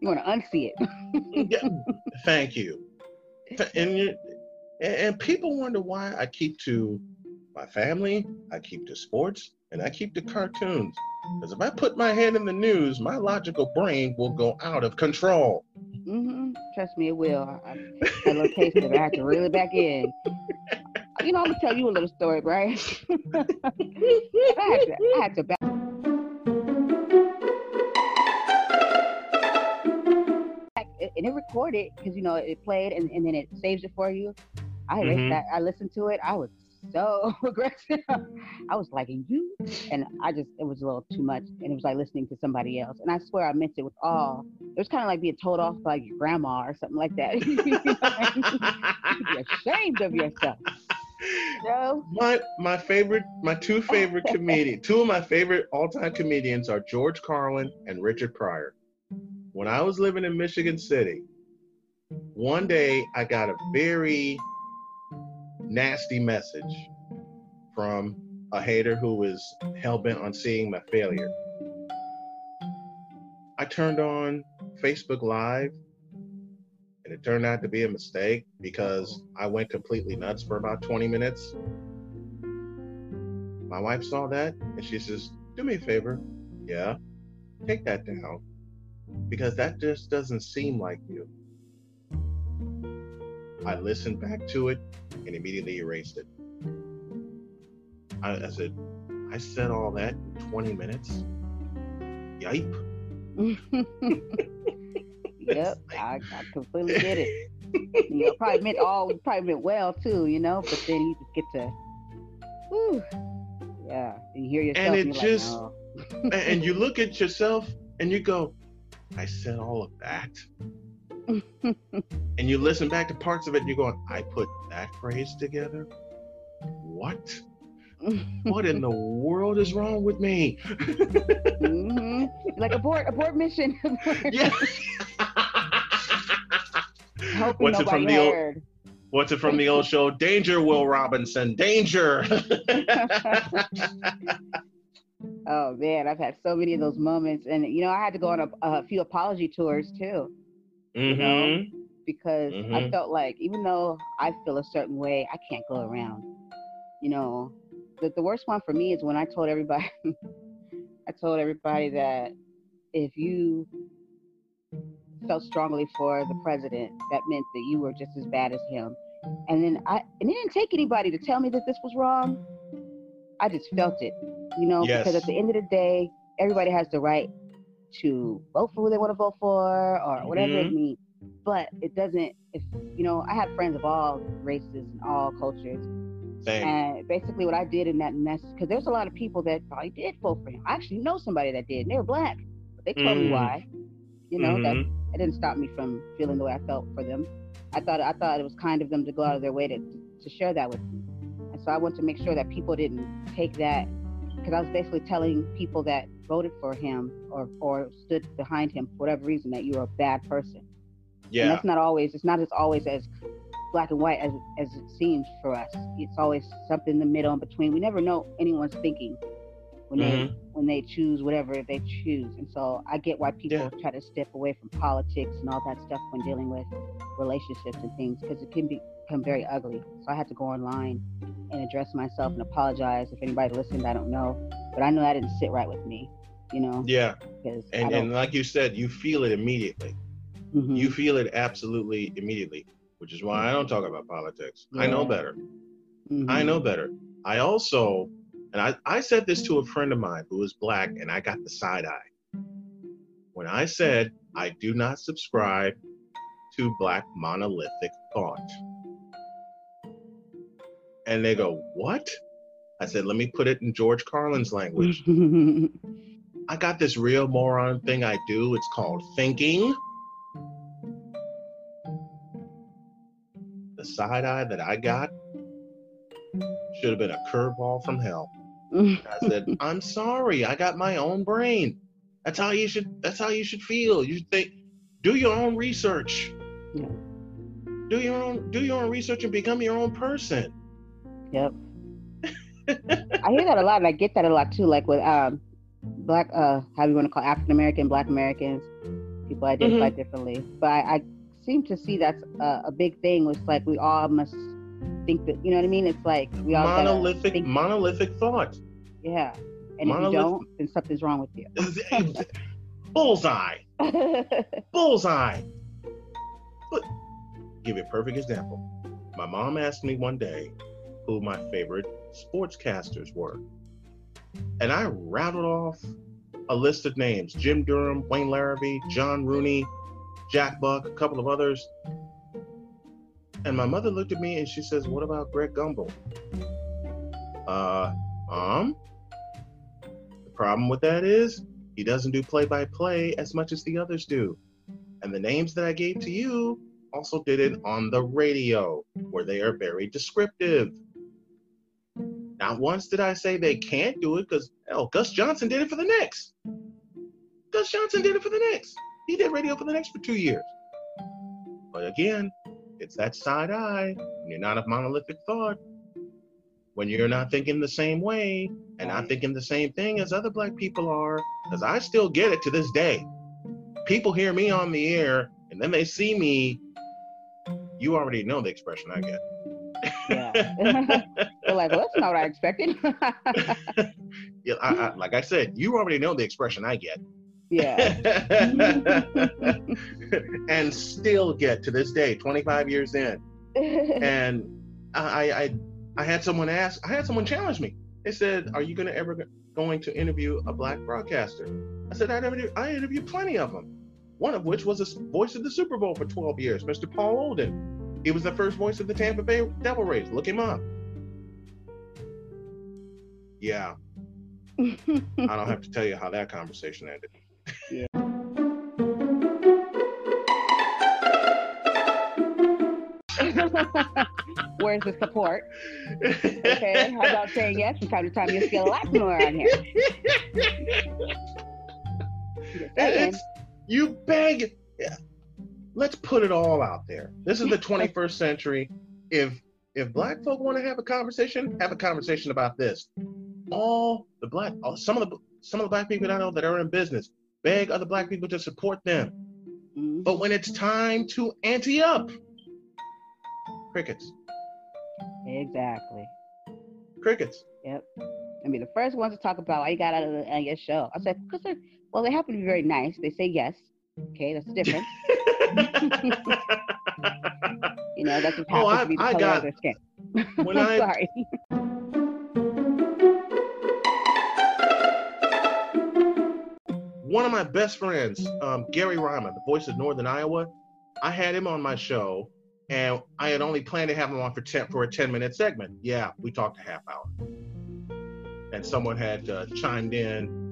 want to unsee it. Yeah, thank you. And you and, and people wonder why i keep to my family i keep to sports and i keep to cartoons. Because if i put my head in the news my logical brain will go out of control mm-hmm. Trust me, it will. I, I had a little taste of it. I had to reel it back in. You know, I'm gonna tell you a little story, right? I had to, I had to back. And it recorded because you know it played and, and then it saves it for you. I erased Mhm. that. I listened to it. I was so aggressive. I was liking you, and I just it was a little too much, and it was like listening to somebody else. And I swear I meant it with all. It was kind of like being told off by your grandma or something like that. You'd be ashamed of yourself. You know? My my favorite, my two favorite comedians, two of my favorite all-time comedians are George Carlin and Richard Pryor. When I was living in Michigan City, one day I got a very nasty message from a hater who was hell-bent on seeing my failure. I turned on Facebook Live and it turned out to be a mistake because I went completely nuts for about 20 minutes. My wife saw that and she says, Do me a favor. Yeah, take that down because that just doesn't seem like you. I listened back to it and immediately erased it. I, I said, I said all that in 20 minutes. Yipe. yep, I, I completely get it. You know, probably meant all probably meant well too, you know, but then you just get to, whew, yeah, and you hear yourself. And And, it you're just- like, and, and you look at yourself and you go, I said all of that. and you listen back to parts of it and you're going, I put that phrase together? What? What in the world is wrong with me? hmm Like abort, abort mission. yeah. What's it from the old what's it from the old show? Danger, Will Robinson, danger. Oh man, I've had so many of those moments, and you know, I had to go on a, a few apology tours too. Mm-hmm. You know, because I Mhm. felt like even though I feel a certain way, I can't go around. You know, the the worst one for me is when I told everybody, I told everybody that if you felt strongly for the president, that meant that you were just as bad as him. And then I, and it didn't take anybody to tell me that this was wrong. I just felt it, you know, because at the end of the day, everybody has the right to vote for who they want to vote for or whatever it Mhm. means. But it doesn't, if, you know, I have friends of all races and all cultures. Same. And basically, what I did in that, that's because there's a lot of people that probably did vote for him. I actually know somebody that did, and they were black, but they told me Mm. why. You know, that Mhm. it didn't stop me from feeling the way I felt for them. I thought I thought it was kind of them to go out of their way to to share that with me, and so I wanted to make sure that people didn't take that because I was basically telling people that voted for him or or stood behind him for whatever reason that you were a bad person. Yeah. And that's not always. It's not as always as black and white as as it seems for us. It's always something in the middle in between. We never know anyone's thinking when they Mhm. when they choose whatever they choose. And so I get why people Yeah. try to step away from politics and all that stuff when dealing with relationships and things because it can be, become very ugly. So I had to go online and address myself and apologize. If anybody listened, I don't know, but I know that didn't sit right with me. You know, Yeah. because And and like you said, you feel it immediately. Mhm. You feel it absolutely immediately, which is why I don't talk about politics. I know Yeah. better. Mhm. I know better. I also, and I, I said this to a friend of mine who is black, and I got the side eye. When I said I do not subscribe to black monolithic thought. And they go, What? I said, Let me put it in George Carlin's language. I got this real moron thing I do. It's called thinking. The side eye that I got should have been a curveball from hell. I said, "I'm sorry. I got my own brain. That's how you should. That's how you should feel. You should think. Do your own research. Yeah. Do your own. Do your own research and become your own person. Yep. I hear that a lot, and I get that a lot too. Like with um, black, uh, how do you want to call African American, Black Americans, people identify differently. But I, I seem to see that's a, a big thing. It's like we all must think that, you know what I mean? It's like we all gotta Monolithic. think, Monolithic thought. yeah. And if you don't, then something's wrong with you. Bullseye. Bullseye. But give you a perfect example. My mom asked me one day who my favorite sportscasters were. And I rattled off a list of names Jim Durham, Wayne Larrivee, John Rooney, Jack Buck, a couple of others. And my mother looked at me and she says, What about Greg Gumbel? Uh, um, the problem with that is he doesn't do play by play as much as the others do. And the names that I gave to you also did it on the radio, where they are very descriptive. Not once did I say they can't do it, because hell, Gus Johnson did it for the Knicks. Gus Johnson did it for the Knicks. He did radio for the Knicks for two years. But again, it's that side eye. When you're not of monolithic thought, when you're not thinking the same way and not thinking the same thing as other black people are, because I still get it to this day. People hear me on the air and then they see me. You already know the expression I get. Yeah. They're like, well, that's not what I expected. yeah, I, I, like I said, you already know the expression I get. yeah. and still get to this day, 25 years in. And I, I, I had someone ask, I had someone challenge me. They said, "Are you going to ever going to interview a black broadcaster?" I said, "I never, I interviewed plenty of them. One of which was a voice of the Super Bowl for 12 years, Mr. Paul Olden. He was the first voice of the Tampa Bay Devil Rays. Look him up. Yeah, I don't have to tell you how that conversation ended. yeah. Where's the support? Okay, how about saying yes from time to time? You'll feel a lot more around here. Just saying. It's, you beg. Let's put it all out there. This is the 21st century. If if black folk want to have a conversation, have a conversation about this. All the black, all- some of the some of the black people that I know that are in business, beg other black people to support them. Mhm. But when it's time to ante up, crickets, Exactly. crickets. Yep. I mean, the first ones to talk about why you got out of the, on your show. I said, because they're, well, they happen to be very nice. They say yes. Okay, that's different. You know, that's just happens Oh, I- to be the I color got- of their skin. when I'm I sorry. one of my best friends, um, Gary Ryman, the voice of Northern Iowa, I had him on my show, and I had only planned to have him on for ten for a ten minute segment. Yeah, we talked a half hour, and someone had uh, chimed in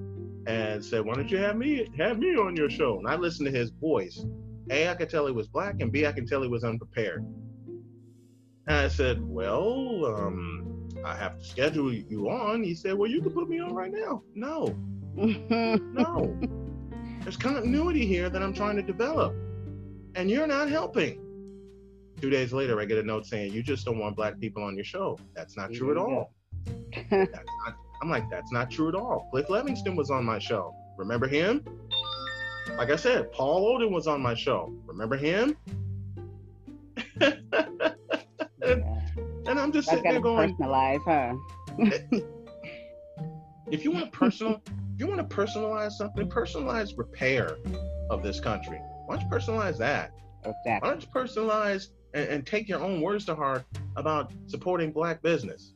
and said, "Why don't you have me have me on your show?" And I listened to his voice. A, I could tell he was black, and B, I could tell he was unprepared. And I said, "Well, um, I have to schedule you on." He said, "Well, you can put me on right now." No, no. There's continuity here that I'm trying to develop. And you're not helping. Two days later, I get a note saying, You just don't want black people on your show. That's not true at all. That's not, I'm like, That's not true at all. Cliff Levingston was on my show. Remember him? Like I said, Paul Olden was on my show. Remember him? Yeah. And I'm just That's sitting there going, personalize, huh? if you want to personal, if you want to personalize something, personalize repair of this country. Why don't you personalize that? Why don't you personalize and, and take your own words to heart about supporting black business?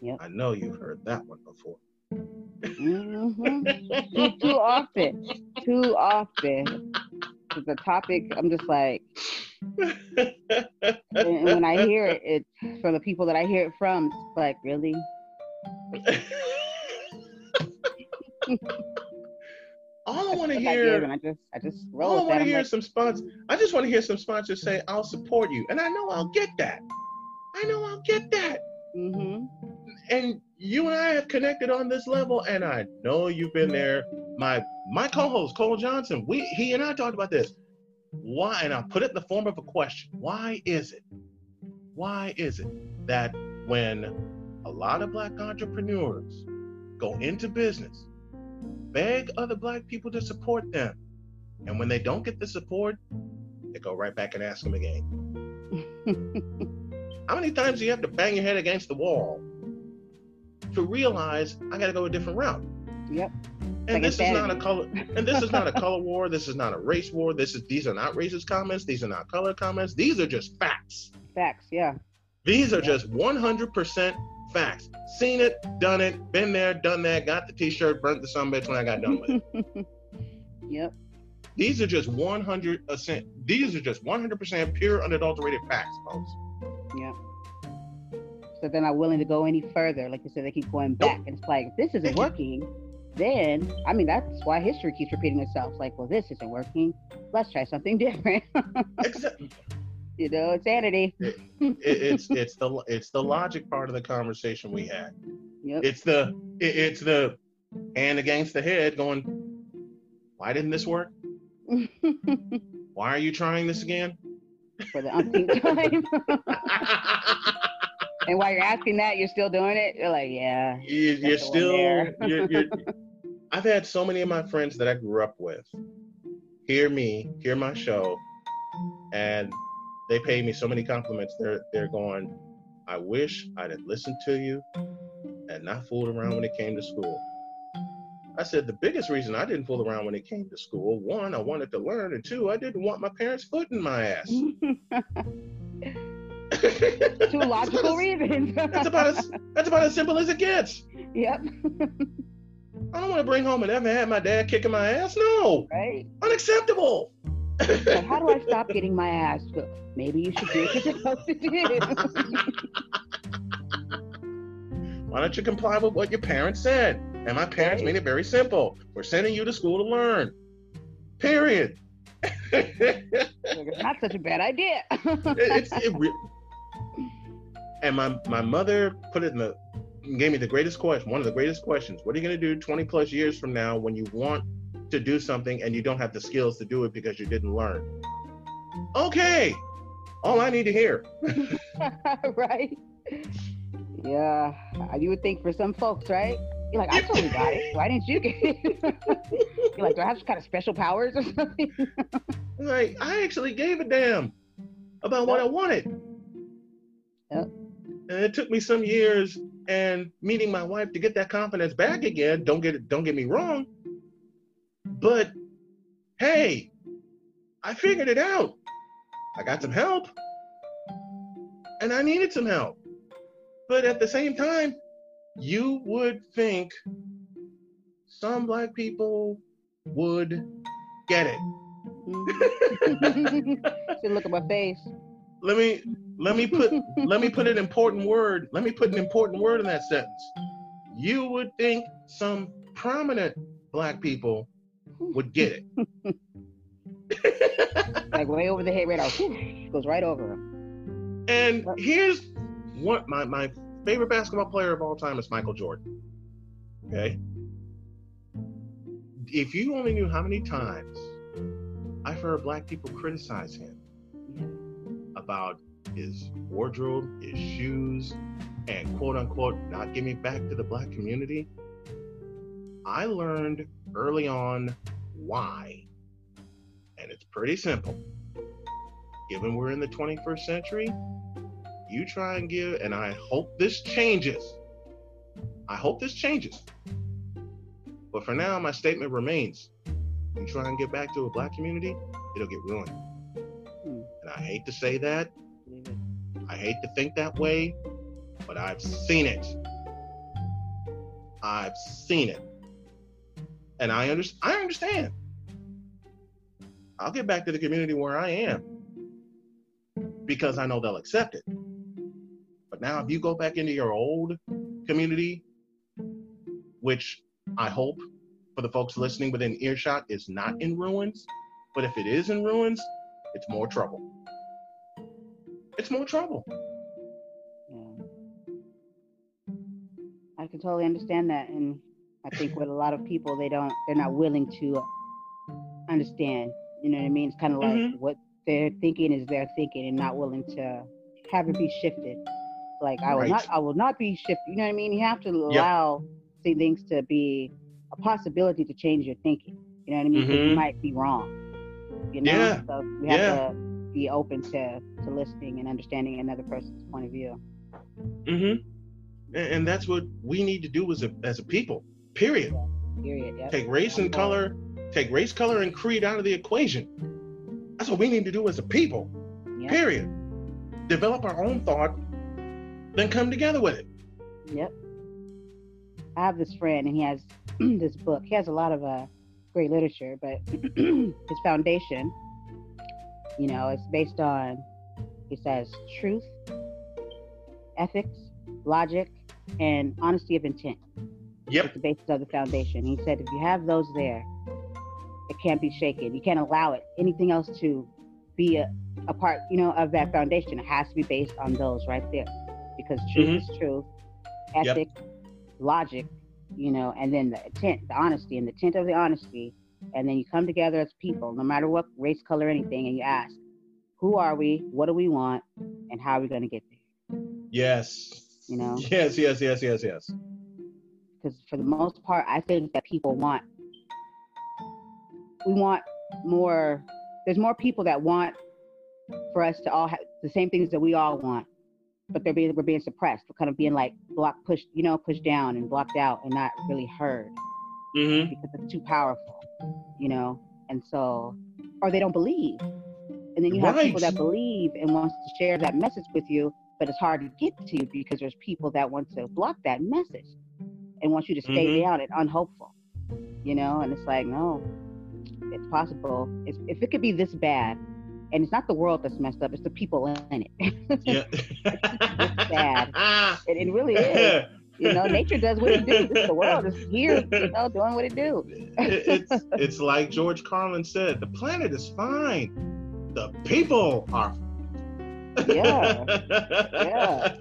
Yep. I know you've heard that one before. hmm Too, too often. Too often. It's a topic, I'm just like, and and when I hear it, it from the people that I hear it from, it's like, really? All I want to That's what I hear, and I just, I just all roll I with want to hear like, some sponsors. I just want to hear some sponsors say, "I'll support you," and I know I'll get that. I know I'll get that. Mm-hmm. and you and I have connected on this level, and I know you've been there. My my co-host Cole Johnson, we he and I talked about this. Why? And I put it in the form of a question. Why is it? Why is it that when a lot of black entrepreneurs go into business, beg other black people to support them, and when they don't get the support, they go right back and ask them again. How many times do you have to bang your head against the wall to realize I got to go a different route? Yep. And Like this is not a color. And this is not a color war. This is not a race war. This is these are not racist comments. These are not color comments. These are just facts. Facts, yeah. These are Yeah. just 100% facts. Seen it, done it, been there, done that. Got the T-shirt, burnt the sunbitch when I got done with it. yep. These are just 100%. These are just 100% pure, unadulterated facts, folks. Yep. So they're not willing to go any further. Like you said, they keep going back. And it's like, if this isn't working, then, I mean, that's why history keeps repeating itself. Like, well, this isn't working. Let's try something different. You know, insanity. it, it's it's the it's the logic part of the conversation we had. Yep. It's the it, it's the hand against the head going. Why didn't this work? Why are you trying this again? For the umpteenth time. and while you're asking that, you're still doing it. You're like, yeah. you, you're one still. You're, you're, I've had so many of my friends that I grew up with hear me, hear my show, and they pay me so many compliments. They're they're going. I wish I'd have listened to you and not fooled around when it came to school. I said the biggest reason I didn't fool around when it came to school, one, I wanted to learn, and two, I didn't want my parents' foot in my ass. Two logical reasons. That's about as that's about as simple as it gets. yep. I don't want to bring home and ever have my dad kicking my ass. No, Right. unacceptable. Like, how do I stop getting my ass? Well, Maybe you should do what you're supposed to do. Why don't you comply with what your parents said? And my parents made it very simple. We're sending you to school to learn. Period. Not such a bad idea. it's it re- and my my mother put it in the gave me the greatest question one of the greatest questions what are you going to do 20 plus years from now when you want to do something and you don't have the skills to do it because you didn't learn okay all i need to hear right? Yeah, you would think for some folks, right? You're like, I totally got it. Why didn't you get it? You're like, do I have some kind of special powers or something? like, I actually gave a damn about what I wanted. Yep. And it took me some years and meeting my wife to get that confidence back again. Don't get it, don't get me wrong. But hey, I figured it out. I got some help. And I needed some help. But at the same time, you would think some black people would get it. Mm-hmm. Should look at my face. Let me let me put let me put an important word. Let me put an important word in that sentence. You would think some prominent black people would get it. like way over the head, right out. Goes right over them. And here's what my, my favorite basketball player of all time is Michael Jordan. Okay. If you only knew how many times I've heard black people criticize him about his wardrobe, his shoes, and quote unquote not giving back to the black community, I learned early on why. And it's pretty simple. Given we're in the 21st century, you try and give, and I hope this changes. I hope this changes. But for now, my statement remains you try and get back to a black community, it'll get ruined. Hmm. And I hate to say that. I hate to think that way, but I've seen it. I've seen it. And I, under- I understand. I'll get back to the community where I am because I know they'll accept it. But now, if you go back into your old community, which I hope for the folks listening within earshot is not in ruins, but if it is in ruins, it's more trouble. It's more trouble. Yeah. I can totally understand that. And I think with a lot of people, they don't, they're not willing to understand you know what I mean? It's kind of like mm-hmm. what they're thinking is their thinking and not willing to have it be shifted. Like I will right. not, I will not be shifted. You know what I mean? You have to allow yep. things to be a possibility to change your thinking. You know what I mean? Mm-hmm. You might be wrong. You know, yeah. so we have yeah. to be open to to listening and understanding another person's point of view. Mm-hmm. And, and that's what we need to do as a as a people. Period. Yeah. Period. Yep. Take race and color Take race, color, and creed out of the equation. That's what we need to do as a people. Yep. Period. Develop our own thought, then come together with it. Yep. I have this friend, and he has this book. He has a lot of uh, great literature, but his foundation, you know, it's based on, he says, truth, ethics, logic, and honesty of intent. Yep. It's the basis of the foundation. He said if you have those there, it can't be shaken. You can't allow it anything else to be a, a part, you know, of that foundation. It has to be based on those right there, because truth mm-hmm. is truth, ethic, yep. logic, you know, and then the intent, the honesty, and the intent of the honesty, and then you come together as people, no matter what race, color, anything, and you ask, who are we? What do we want? And how are we going to get there? Yes. You know. Yes, yes, yes, yes, yes. Because for the most part, I think that people want we want more there's more people that want for us to all have the same things that we all want but they're being we're being suppressed we're kind of being like blocked pushed you know pushed down and blocked out and not really heard mm-hmm. because it's too powerful you know and so or they don't believe and then you have right. people that believe and wants to share that message with you but it's hard to get to you because there's people that want to block that message and want you to stay mm-hmm. down and unhopeful you know and it's like no it's possible. It's, if it could be this bad, and it's not the world that's messed up; it's the people in it. yeah, it's bad. It, it really is. You know, nature does what it do. the world is here, you know, doing what it do. it's it's like George Carlin said: the planet is fine, the people are. yeah, yeah.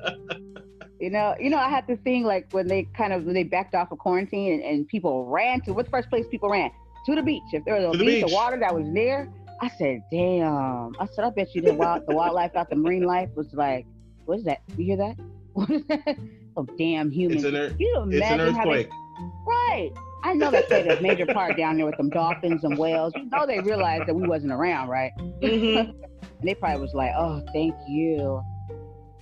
You know, you know, I had this thing like when they kind of when they backed off of quarantine and, and people ran to what's the first place people ran? to the beach. If there was a the beach, beach, of water that was there, I said, damn. I said, I bet you the wild the wildlife out the marine life was like, what is that? You hear that? What is that? Oh damn human. It's an, you it's an earthquake. Right. I know that played a major part down there with them dolphins and whales. You know they realized that we wasn't around, right? Mhm. And they probably was like, "Oh, thank you,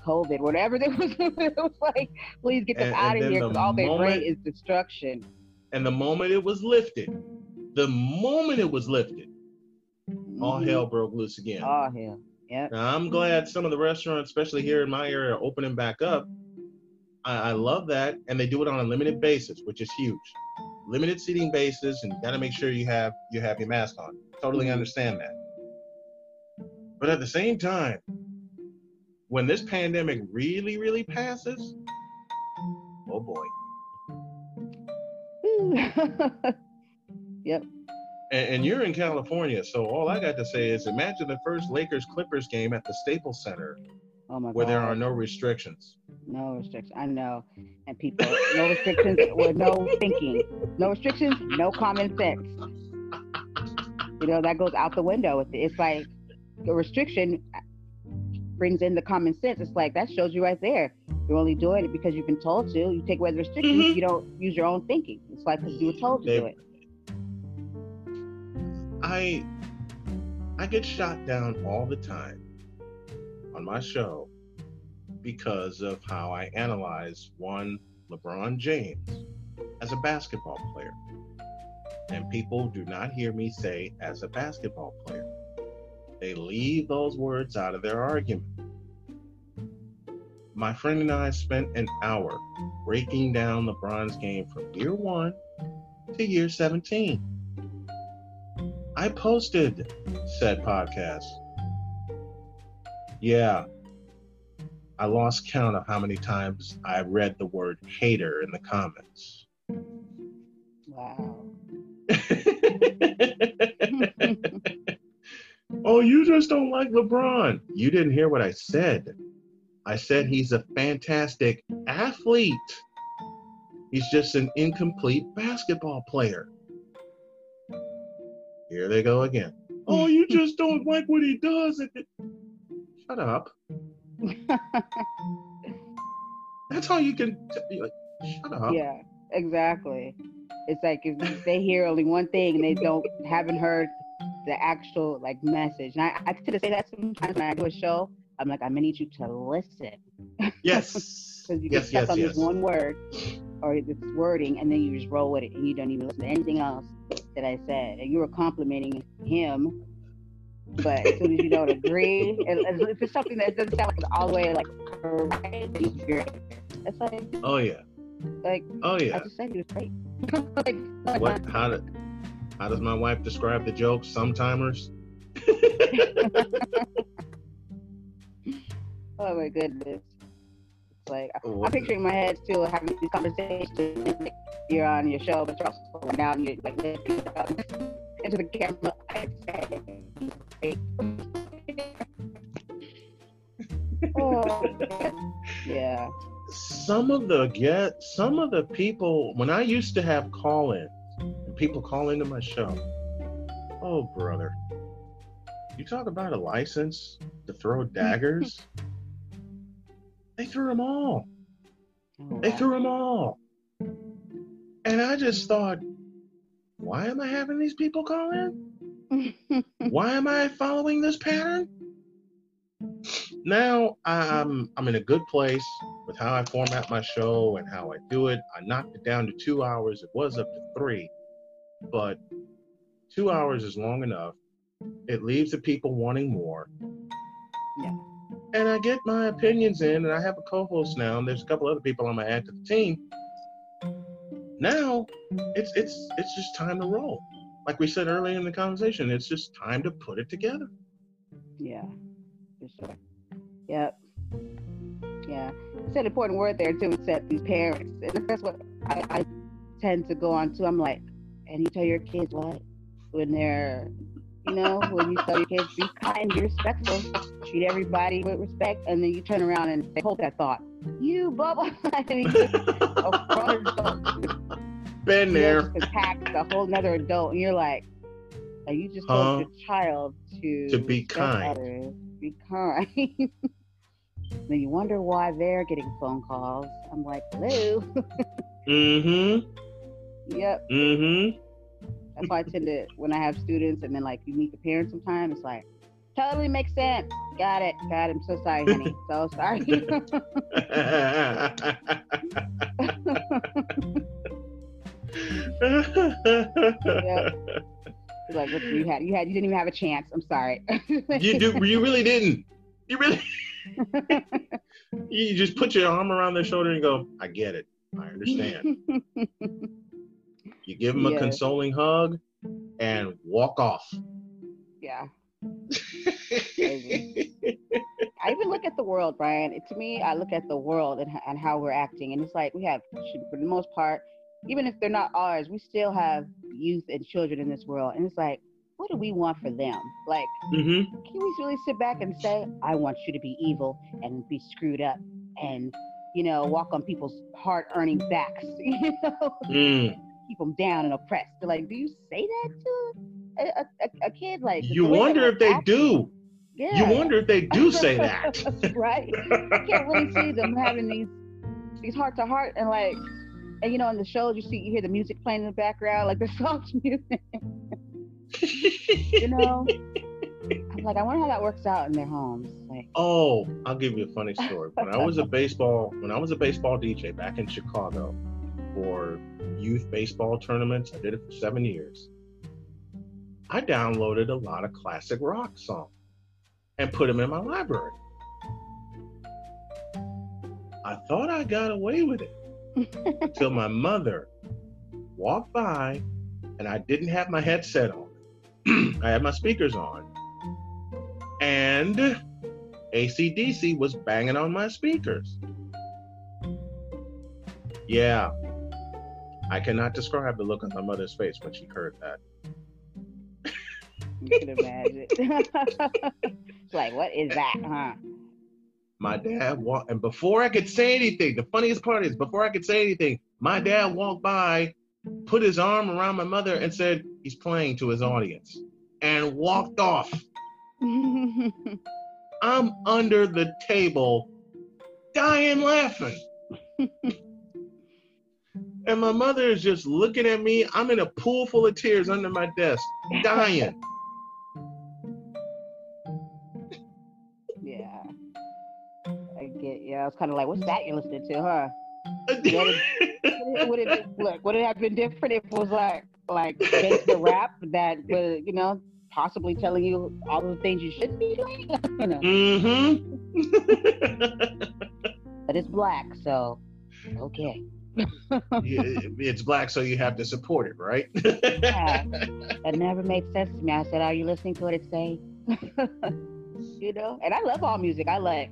COVID, whatever." They was, it was like, "Please get them And- out and of then here the because all they bring moment- is destruction." and the moment it was lifted, the moment it was lifted, all Mhm. hell broke loose again. Oh hell. Yep. Now, I'm glad some of the restaurants, especially here in my area, are opening back up. I, I love that, and they do it on a limited basis, which is huge. Limited seating basis, and you got to make sure you have you have your mask on. Totally understand that. But at the same time, when this pandemic really, really passes, oh boy. yep. And, and you're in California, so all I got to say is imagine the first Lakers Clippers game at the Staples Center Oh my where god. there are no restrictions. No restrictions. I know. And people, no restrictions with no thinking. No restrictions, no common sense. You know, that goes out the window. It's- like the restriction brings in the common sense. It's like that shows you right there. You're only doing it because you've been told to. You take away the restrictions, Mhm. you don't use your own thinking. It's like because you were told to They- do it. I I get shot down all the time on my show because of how I analyze one LeBron James as a basketball player. And people do not hear me say as a basketball player. They leave those words out of their argument. My friend and I spent an hour breaking down LeBron's game from year one to year 17. I posted said podcast. Yeah. I lost count of how many times I read the word hater in the comments. Wow. oh, you just don't like LeBron. You didn't hear what I said. I said he's a fantastic athlete. He's just an incomplete basketball player. Here they go again. Oh, you just don't like what he does. It- it- Shut up. That's how you can. T- like, shut up. Yeah, exactly. It's like if they hear only one thing and they don't haven't heard the actual like message. And I, I tend to say that sometimes when I do a show. I'm like, I'm gonna need you to listen Yes. because you yes, get stuck yes, on yes. this one word or this wording, and then you just roll with it, and you don't even listen to anything else that I said. And you were complimenting him, but as soon as you don't agree, and if it's something that doesn't sound like all the way like correct, it's like, Oh yeah. like Oh I yeah. just said he was great. like, like, What? How do, How does my wife describe the joke? Sometimers. Oh my goodness. Like Oh, I'm picturing my head still having these conversations. Like, you're on your show, but you're also now and you're like into the camera. Oh, yeah. some of the get some of the people when I used to have call-ins and people call into my show. Oh brother. You talk about a license to throw daggers? they threw them all. Oh, They threw them all. And I just thought, why am I having these people call in? Why am I following this pattern? Now I'm I'm in a good place with how I format my show and how I do it. I knocked it down to two hours. It was up to three, but two hours is long enough. It leaves the people wanting more. Yeah. And I get my opinions in, and I have a co-host now, and there's a couple other people I'm gonna add to the team. Now it's it's it's just time to roll. Like we said earlier in the conversation, it's just time to put it together. Yeah, for sure. Yep. Yeah. Said an important word there too. Said these parents, and that's what I, I tend to go on to. I'm like, and you tell your kids what when they're, you know, when you tell your kids be kind, be respectful, treat everybody with respect, and then you turn around and say, hold that thought. You bubble. and you just- a grown adult Been there. just attacks a whole nother adult, and you're like, like you just told your child to To be kind. others, be kind. then you wonder why they're getting phone calls. I'm like, hello. Mm-hmm. Yep. Mm-hmm. That's why I tend to when I have students and then like you meet the parents sometimes, it's like totally makes sense. Got it. Got it. I'm so sorry, honey. so sorry. yeah. Like what you had, you had, you didn't even have a chance. I'm sorry. you do. You really didn't. You really. you just put your arm around their shoulder and go, "I get it. I understand." You give them a consoling hug and walk off. Yeah. I even look at the world, Brian. It, to me, I look at the world and, and how we're acting, and it's like we have, for the most part, even if they're not ours, we still have youth and children in this world, and it's like, what do we want for them? Like, mm-hmm. can we really sit back and say, I want you to be evil and be screwed up and you know walk on people's hard-earning backs, you know, mm. Keep them down and oppressed? Like, do you say that to a, a, a kid? Like, you wonder if they do. Yeah. You wonder if they do say that. right. I can't really see them having these these heart to heart and like and you know in the shows you see you hear the music playing in the background, like the soft music. you know? I'm like, I wonder how that works out in their homes. Like Oh, I'll give you a funny story. When I was a baseball when I was a baseball DJ back in Chicago for youth baseball tournaments, I did it for seven years. I downloaded a lot of classic rock songs and put them in my library. I thought I got away with it until my mother walked by and I didn't have my headset on. I had my speakers on. And ACDC was banging on my speakers. Yeah. I cannot describe the look on my mother's face when she heard that. You can imagine. like, what is that, huh? My dad walked, and before I could say anything, the funniest part is before I could say anything, my dad walked by, put his arm around my mother, and said he's playing to his audience, and walked off. I'm under the table, dying laughing. and my mother is just looking at me. I'm in a pool full of tears under my desk, dying. Yeah, i get yeah I was kind of like, what's that you're listening to, huh? would, it, would it look? Would it have been different if it was like like the rap that was, you know, possibly telling you all the things you shouldn't be doing? you know. Mm-hmm. but it's black, so okay. It's black, so you have to support it, right? yeah, that never made sense to me. I said, "Are you listening to what it say?" you know, and I love all music. I like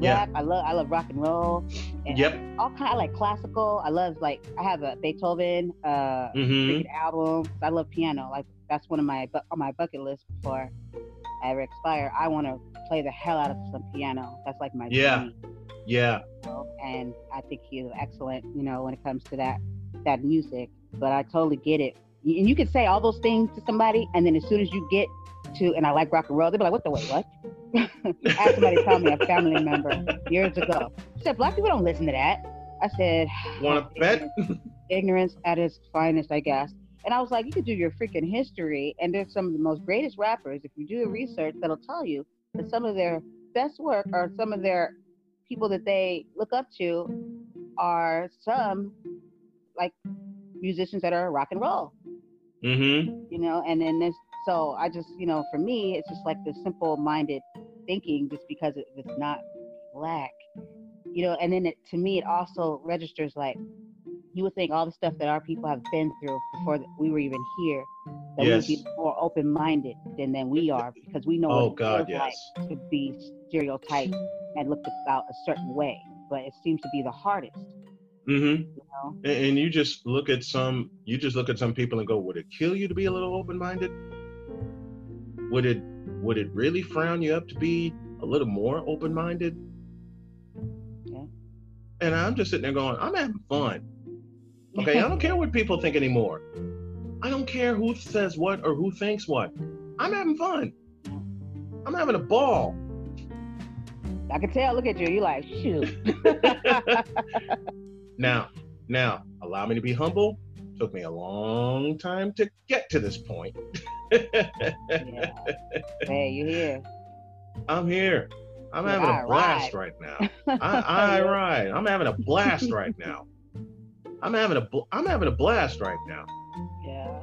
rap. I love I love rock and roll. And yep. All kind. I like classical. I love like I have a Beethoven uh mm-hmm. album. I love piano. Like that's one of my on my bucket list before I ever expire. I want to play the hell out of some piano. That's like my yeah. Dream, yeah. And I think he is excellent. You know, when it comes to that that music. But I totally get it. And you can say all those things to somebody, and then as soon as you get to, and I like rock and roll, they'll be like, "What the wait, what?" I had somebody tell me, a family member, years ago. She said, Black people don't listen to that. I said, Want to bet? Ignorance at its finest, I guess. And I was like, you could do your freaking history, and there's some of the most greatest rappers, if you do the research, that'll tell you that some of their best work or some of their people that they look up to are some like musicians that are rock and roll. Mm-hmm. You know, and then there's so I just, you know, for me, it's just like the simple minded thinking just because it it's not black, you know, and then it, to me, it also registers like you would think all the stuff that our people have been through before we were even here, that yes. we'd be more open minded than, than we are because we know oh, God, yes. like to be stereotyped and looked about a certain way. But it seems to be the hardest. Mm-hmm. You know? and, and you just look at some, you just look at some people and go, would it kill you to be a little open minded? would it would it really frown you up to be a little more open minded? Yeah. And I'm just sitting there going, I'm having fun. Okay, I don't care what people think anymore. I don't care who says what or who thinks what. I'm having fun. I'm having a ball. I can tell. Look at you. You like shoot. now, now, allow me to be humble Took me a long time to get to this point. yeah. Hey, you here? I'm here. I'm having a blast ride. right now. I, I ride. I'm having a blast right now. I'm having a I'm having a blast right now. Yeah,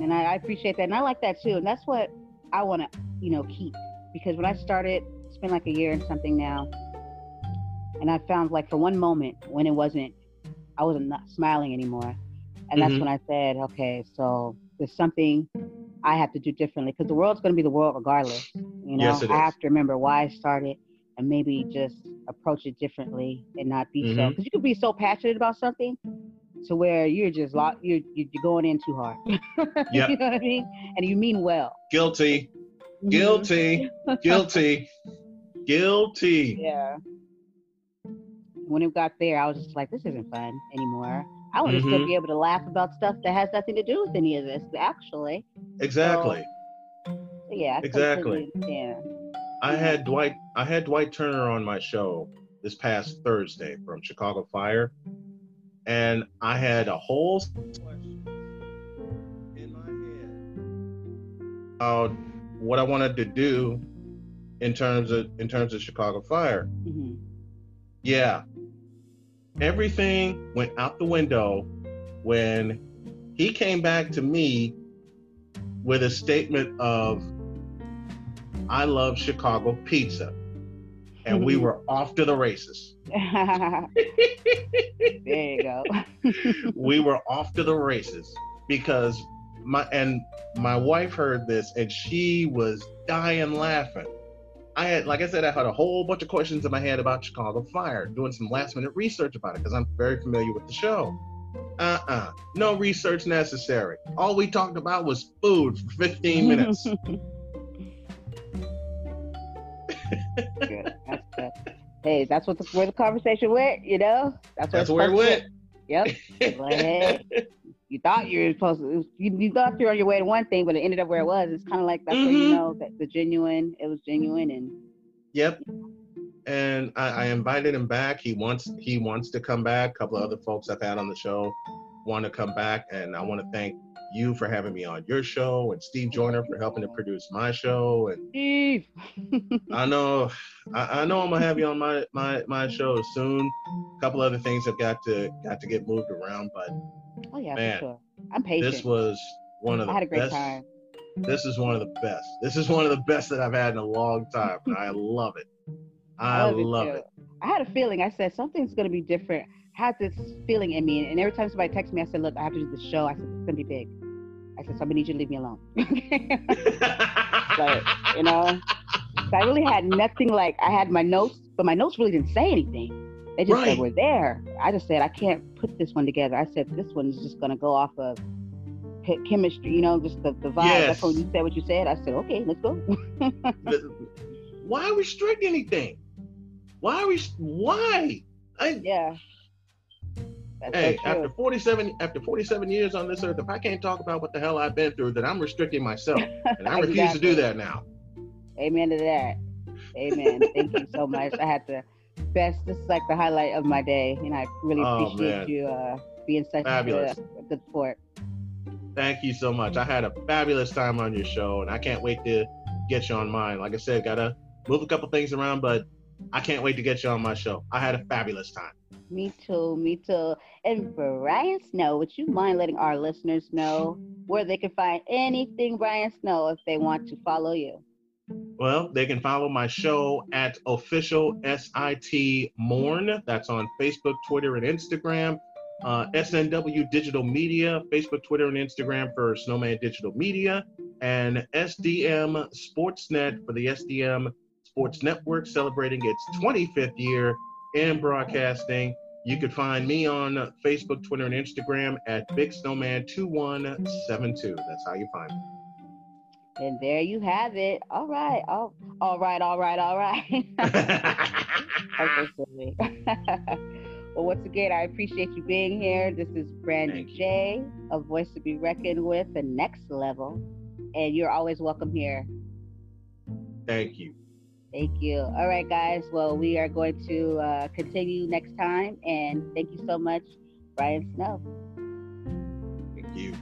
and I, I appreciate that, and I like that too. And that's what I want to, you know, keep because when I started, it's been like a year and something now, and I found like for one moment when it wasn't, I wasn't smiling anymore, and that's mm-hmm. when I said, okay, so there's something I have to do differently because the world's going to be the world regardless. You know, yes, I have to remember why I started and maybe just approach it differently and not be mm-hmm. so because you could be so passionate about something to where you're just locked, you're you're going in too hard. Yep. you know what I mean? And you mean well. Guilty. Mm-hmm. Guilty. Guilty. Guilty. Yeah. When it got there, I was just like, this isn't fun anymore. I want to mm-hmm. still be able to laugh about stuff that has nothing to do with any of this, actually. Exactly. So, yeah. I exactly. Yeah. I had Dwight. I had Dwight Turner on my show this past Thursday from Chicago Fire, and I had a whole question in my head about what I wanted to do in terms of in terms of Chicago Fire. Mm-hmm. Yeah, everything went out the window when he came back to me with a statement of I love Chicago pizza. And we were off to the races. there you go. we were off to the races because my and my wife heard this and she was dying laughing. I had, like I said, I had a whole bunch of questions in my head about Chicago Fire, doing some last minute research about it because I'm very familiar with the show. Uh uh-uh. uh no research necessary. All we talked about was food for 15 minutes. good. That's. Hey, that's what the, where the conversation went. You know, that's, that's where it went. Yep. hey, you thought you were supposed to. You, you, thought you were on your way to one thing, but it ended up where it was. It's kind of like that's mm-hmm. where you mm-hmm. know that the genuine. It was genuine and. Yep. And I, I invited him back. He wants he wants to come back. A couple of other folks I've had on the show want to come back, and I want to thank you for having me on your show and Steve Joyner for helping to produce my show. And Steve, I know, I, I, know I'm gonna have you on my my my show soon. A couple other things have got to got to get moved around, but oh yeah, man, sure. I'm patient. This was one of the I had a great best. Time. This is one of the best. This is one of the best that I've had in a long time. I love it. I, I love, love it, it. I had a feeling. I said something's gonna be different had this feeling in me, and every time somebody texts me, I said, "Look, I have to do the show." I said, "It's gonna be big." I said, "Somebody need you to leave me alone." like, you know, so I really had nothing. Like I had my notes, but my notes really didn't say anything. They just right. said we're there. I just said I can't put this one together. I said this one is just gonna go off of chemistry, you know, just the, the vibe. Yes. That's when you said what you said. I said, okay, let's go. why restrict anything? Why are we? Why? I, yeah. That's hey, so after 47 after 47 years on this earth, if I can't talk about what the hell I've been through, then I'm restricting myself, and I refuse to do that now. Amen to that. Amen. Thank you so much. I had to best. This is like the highlight of my day, and I really oh, appreciate you uh, being such a, a good sport. Thank you so much. I had a fabulous time on your show, and I can't wait to get you on mine. Like I said, gotta move a couple things around, but I can't wait to get you on my show. I had a fabulous time. Me too, me too. And Brian Snow, would you mind letting our listeners know where they can find anything Brian Snow if they want to follow you? Well, they can follow my show at official SIT Morn. That's on Facebook, Twitter, and Instagram. Uh, SNW Digital Media, Facebook, Twitter, and Instagram for Snowman Digital Media, and SDM Sportsnet for the SDM Sports Network, celebrating its 25th year in broadcasting. You can find me on Facebook, Twitter, and Instagram at Big Snowman 2172. That's how you find me. And there you have it. All right. All, all right. All right. All right. Okay, well, once again, I appreciate you being here. This is Brandy J, a voice to be reckoned with, the next level. And you're always welcome here. Thank you. Thank you. All right, guys. Well, we are going to uh, continue next time. And thank you so much, Brian Snow. Thank you.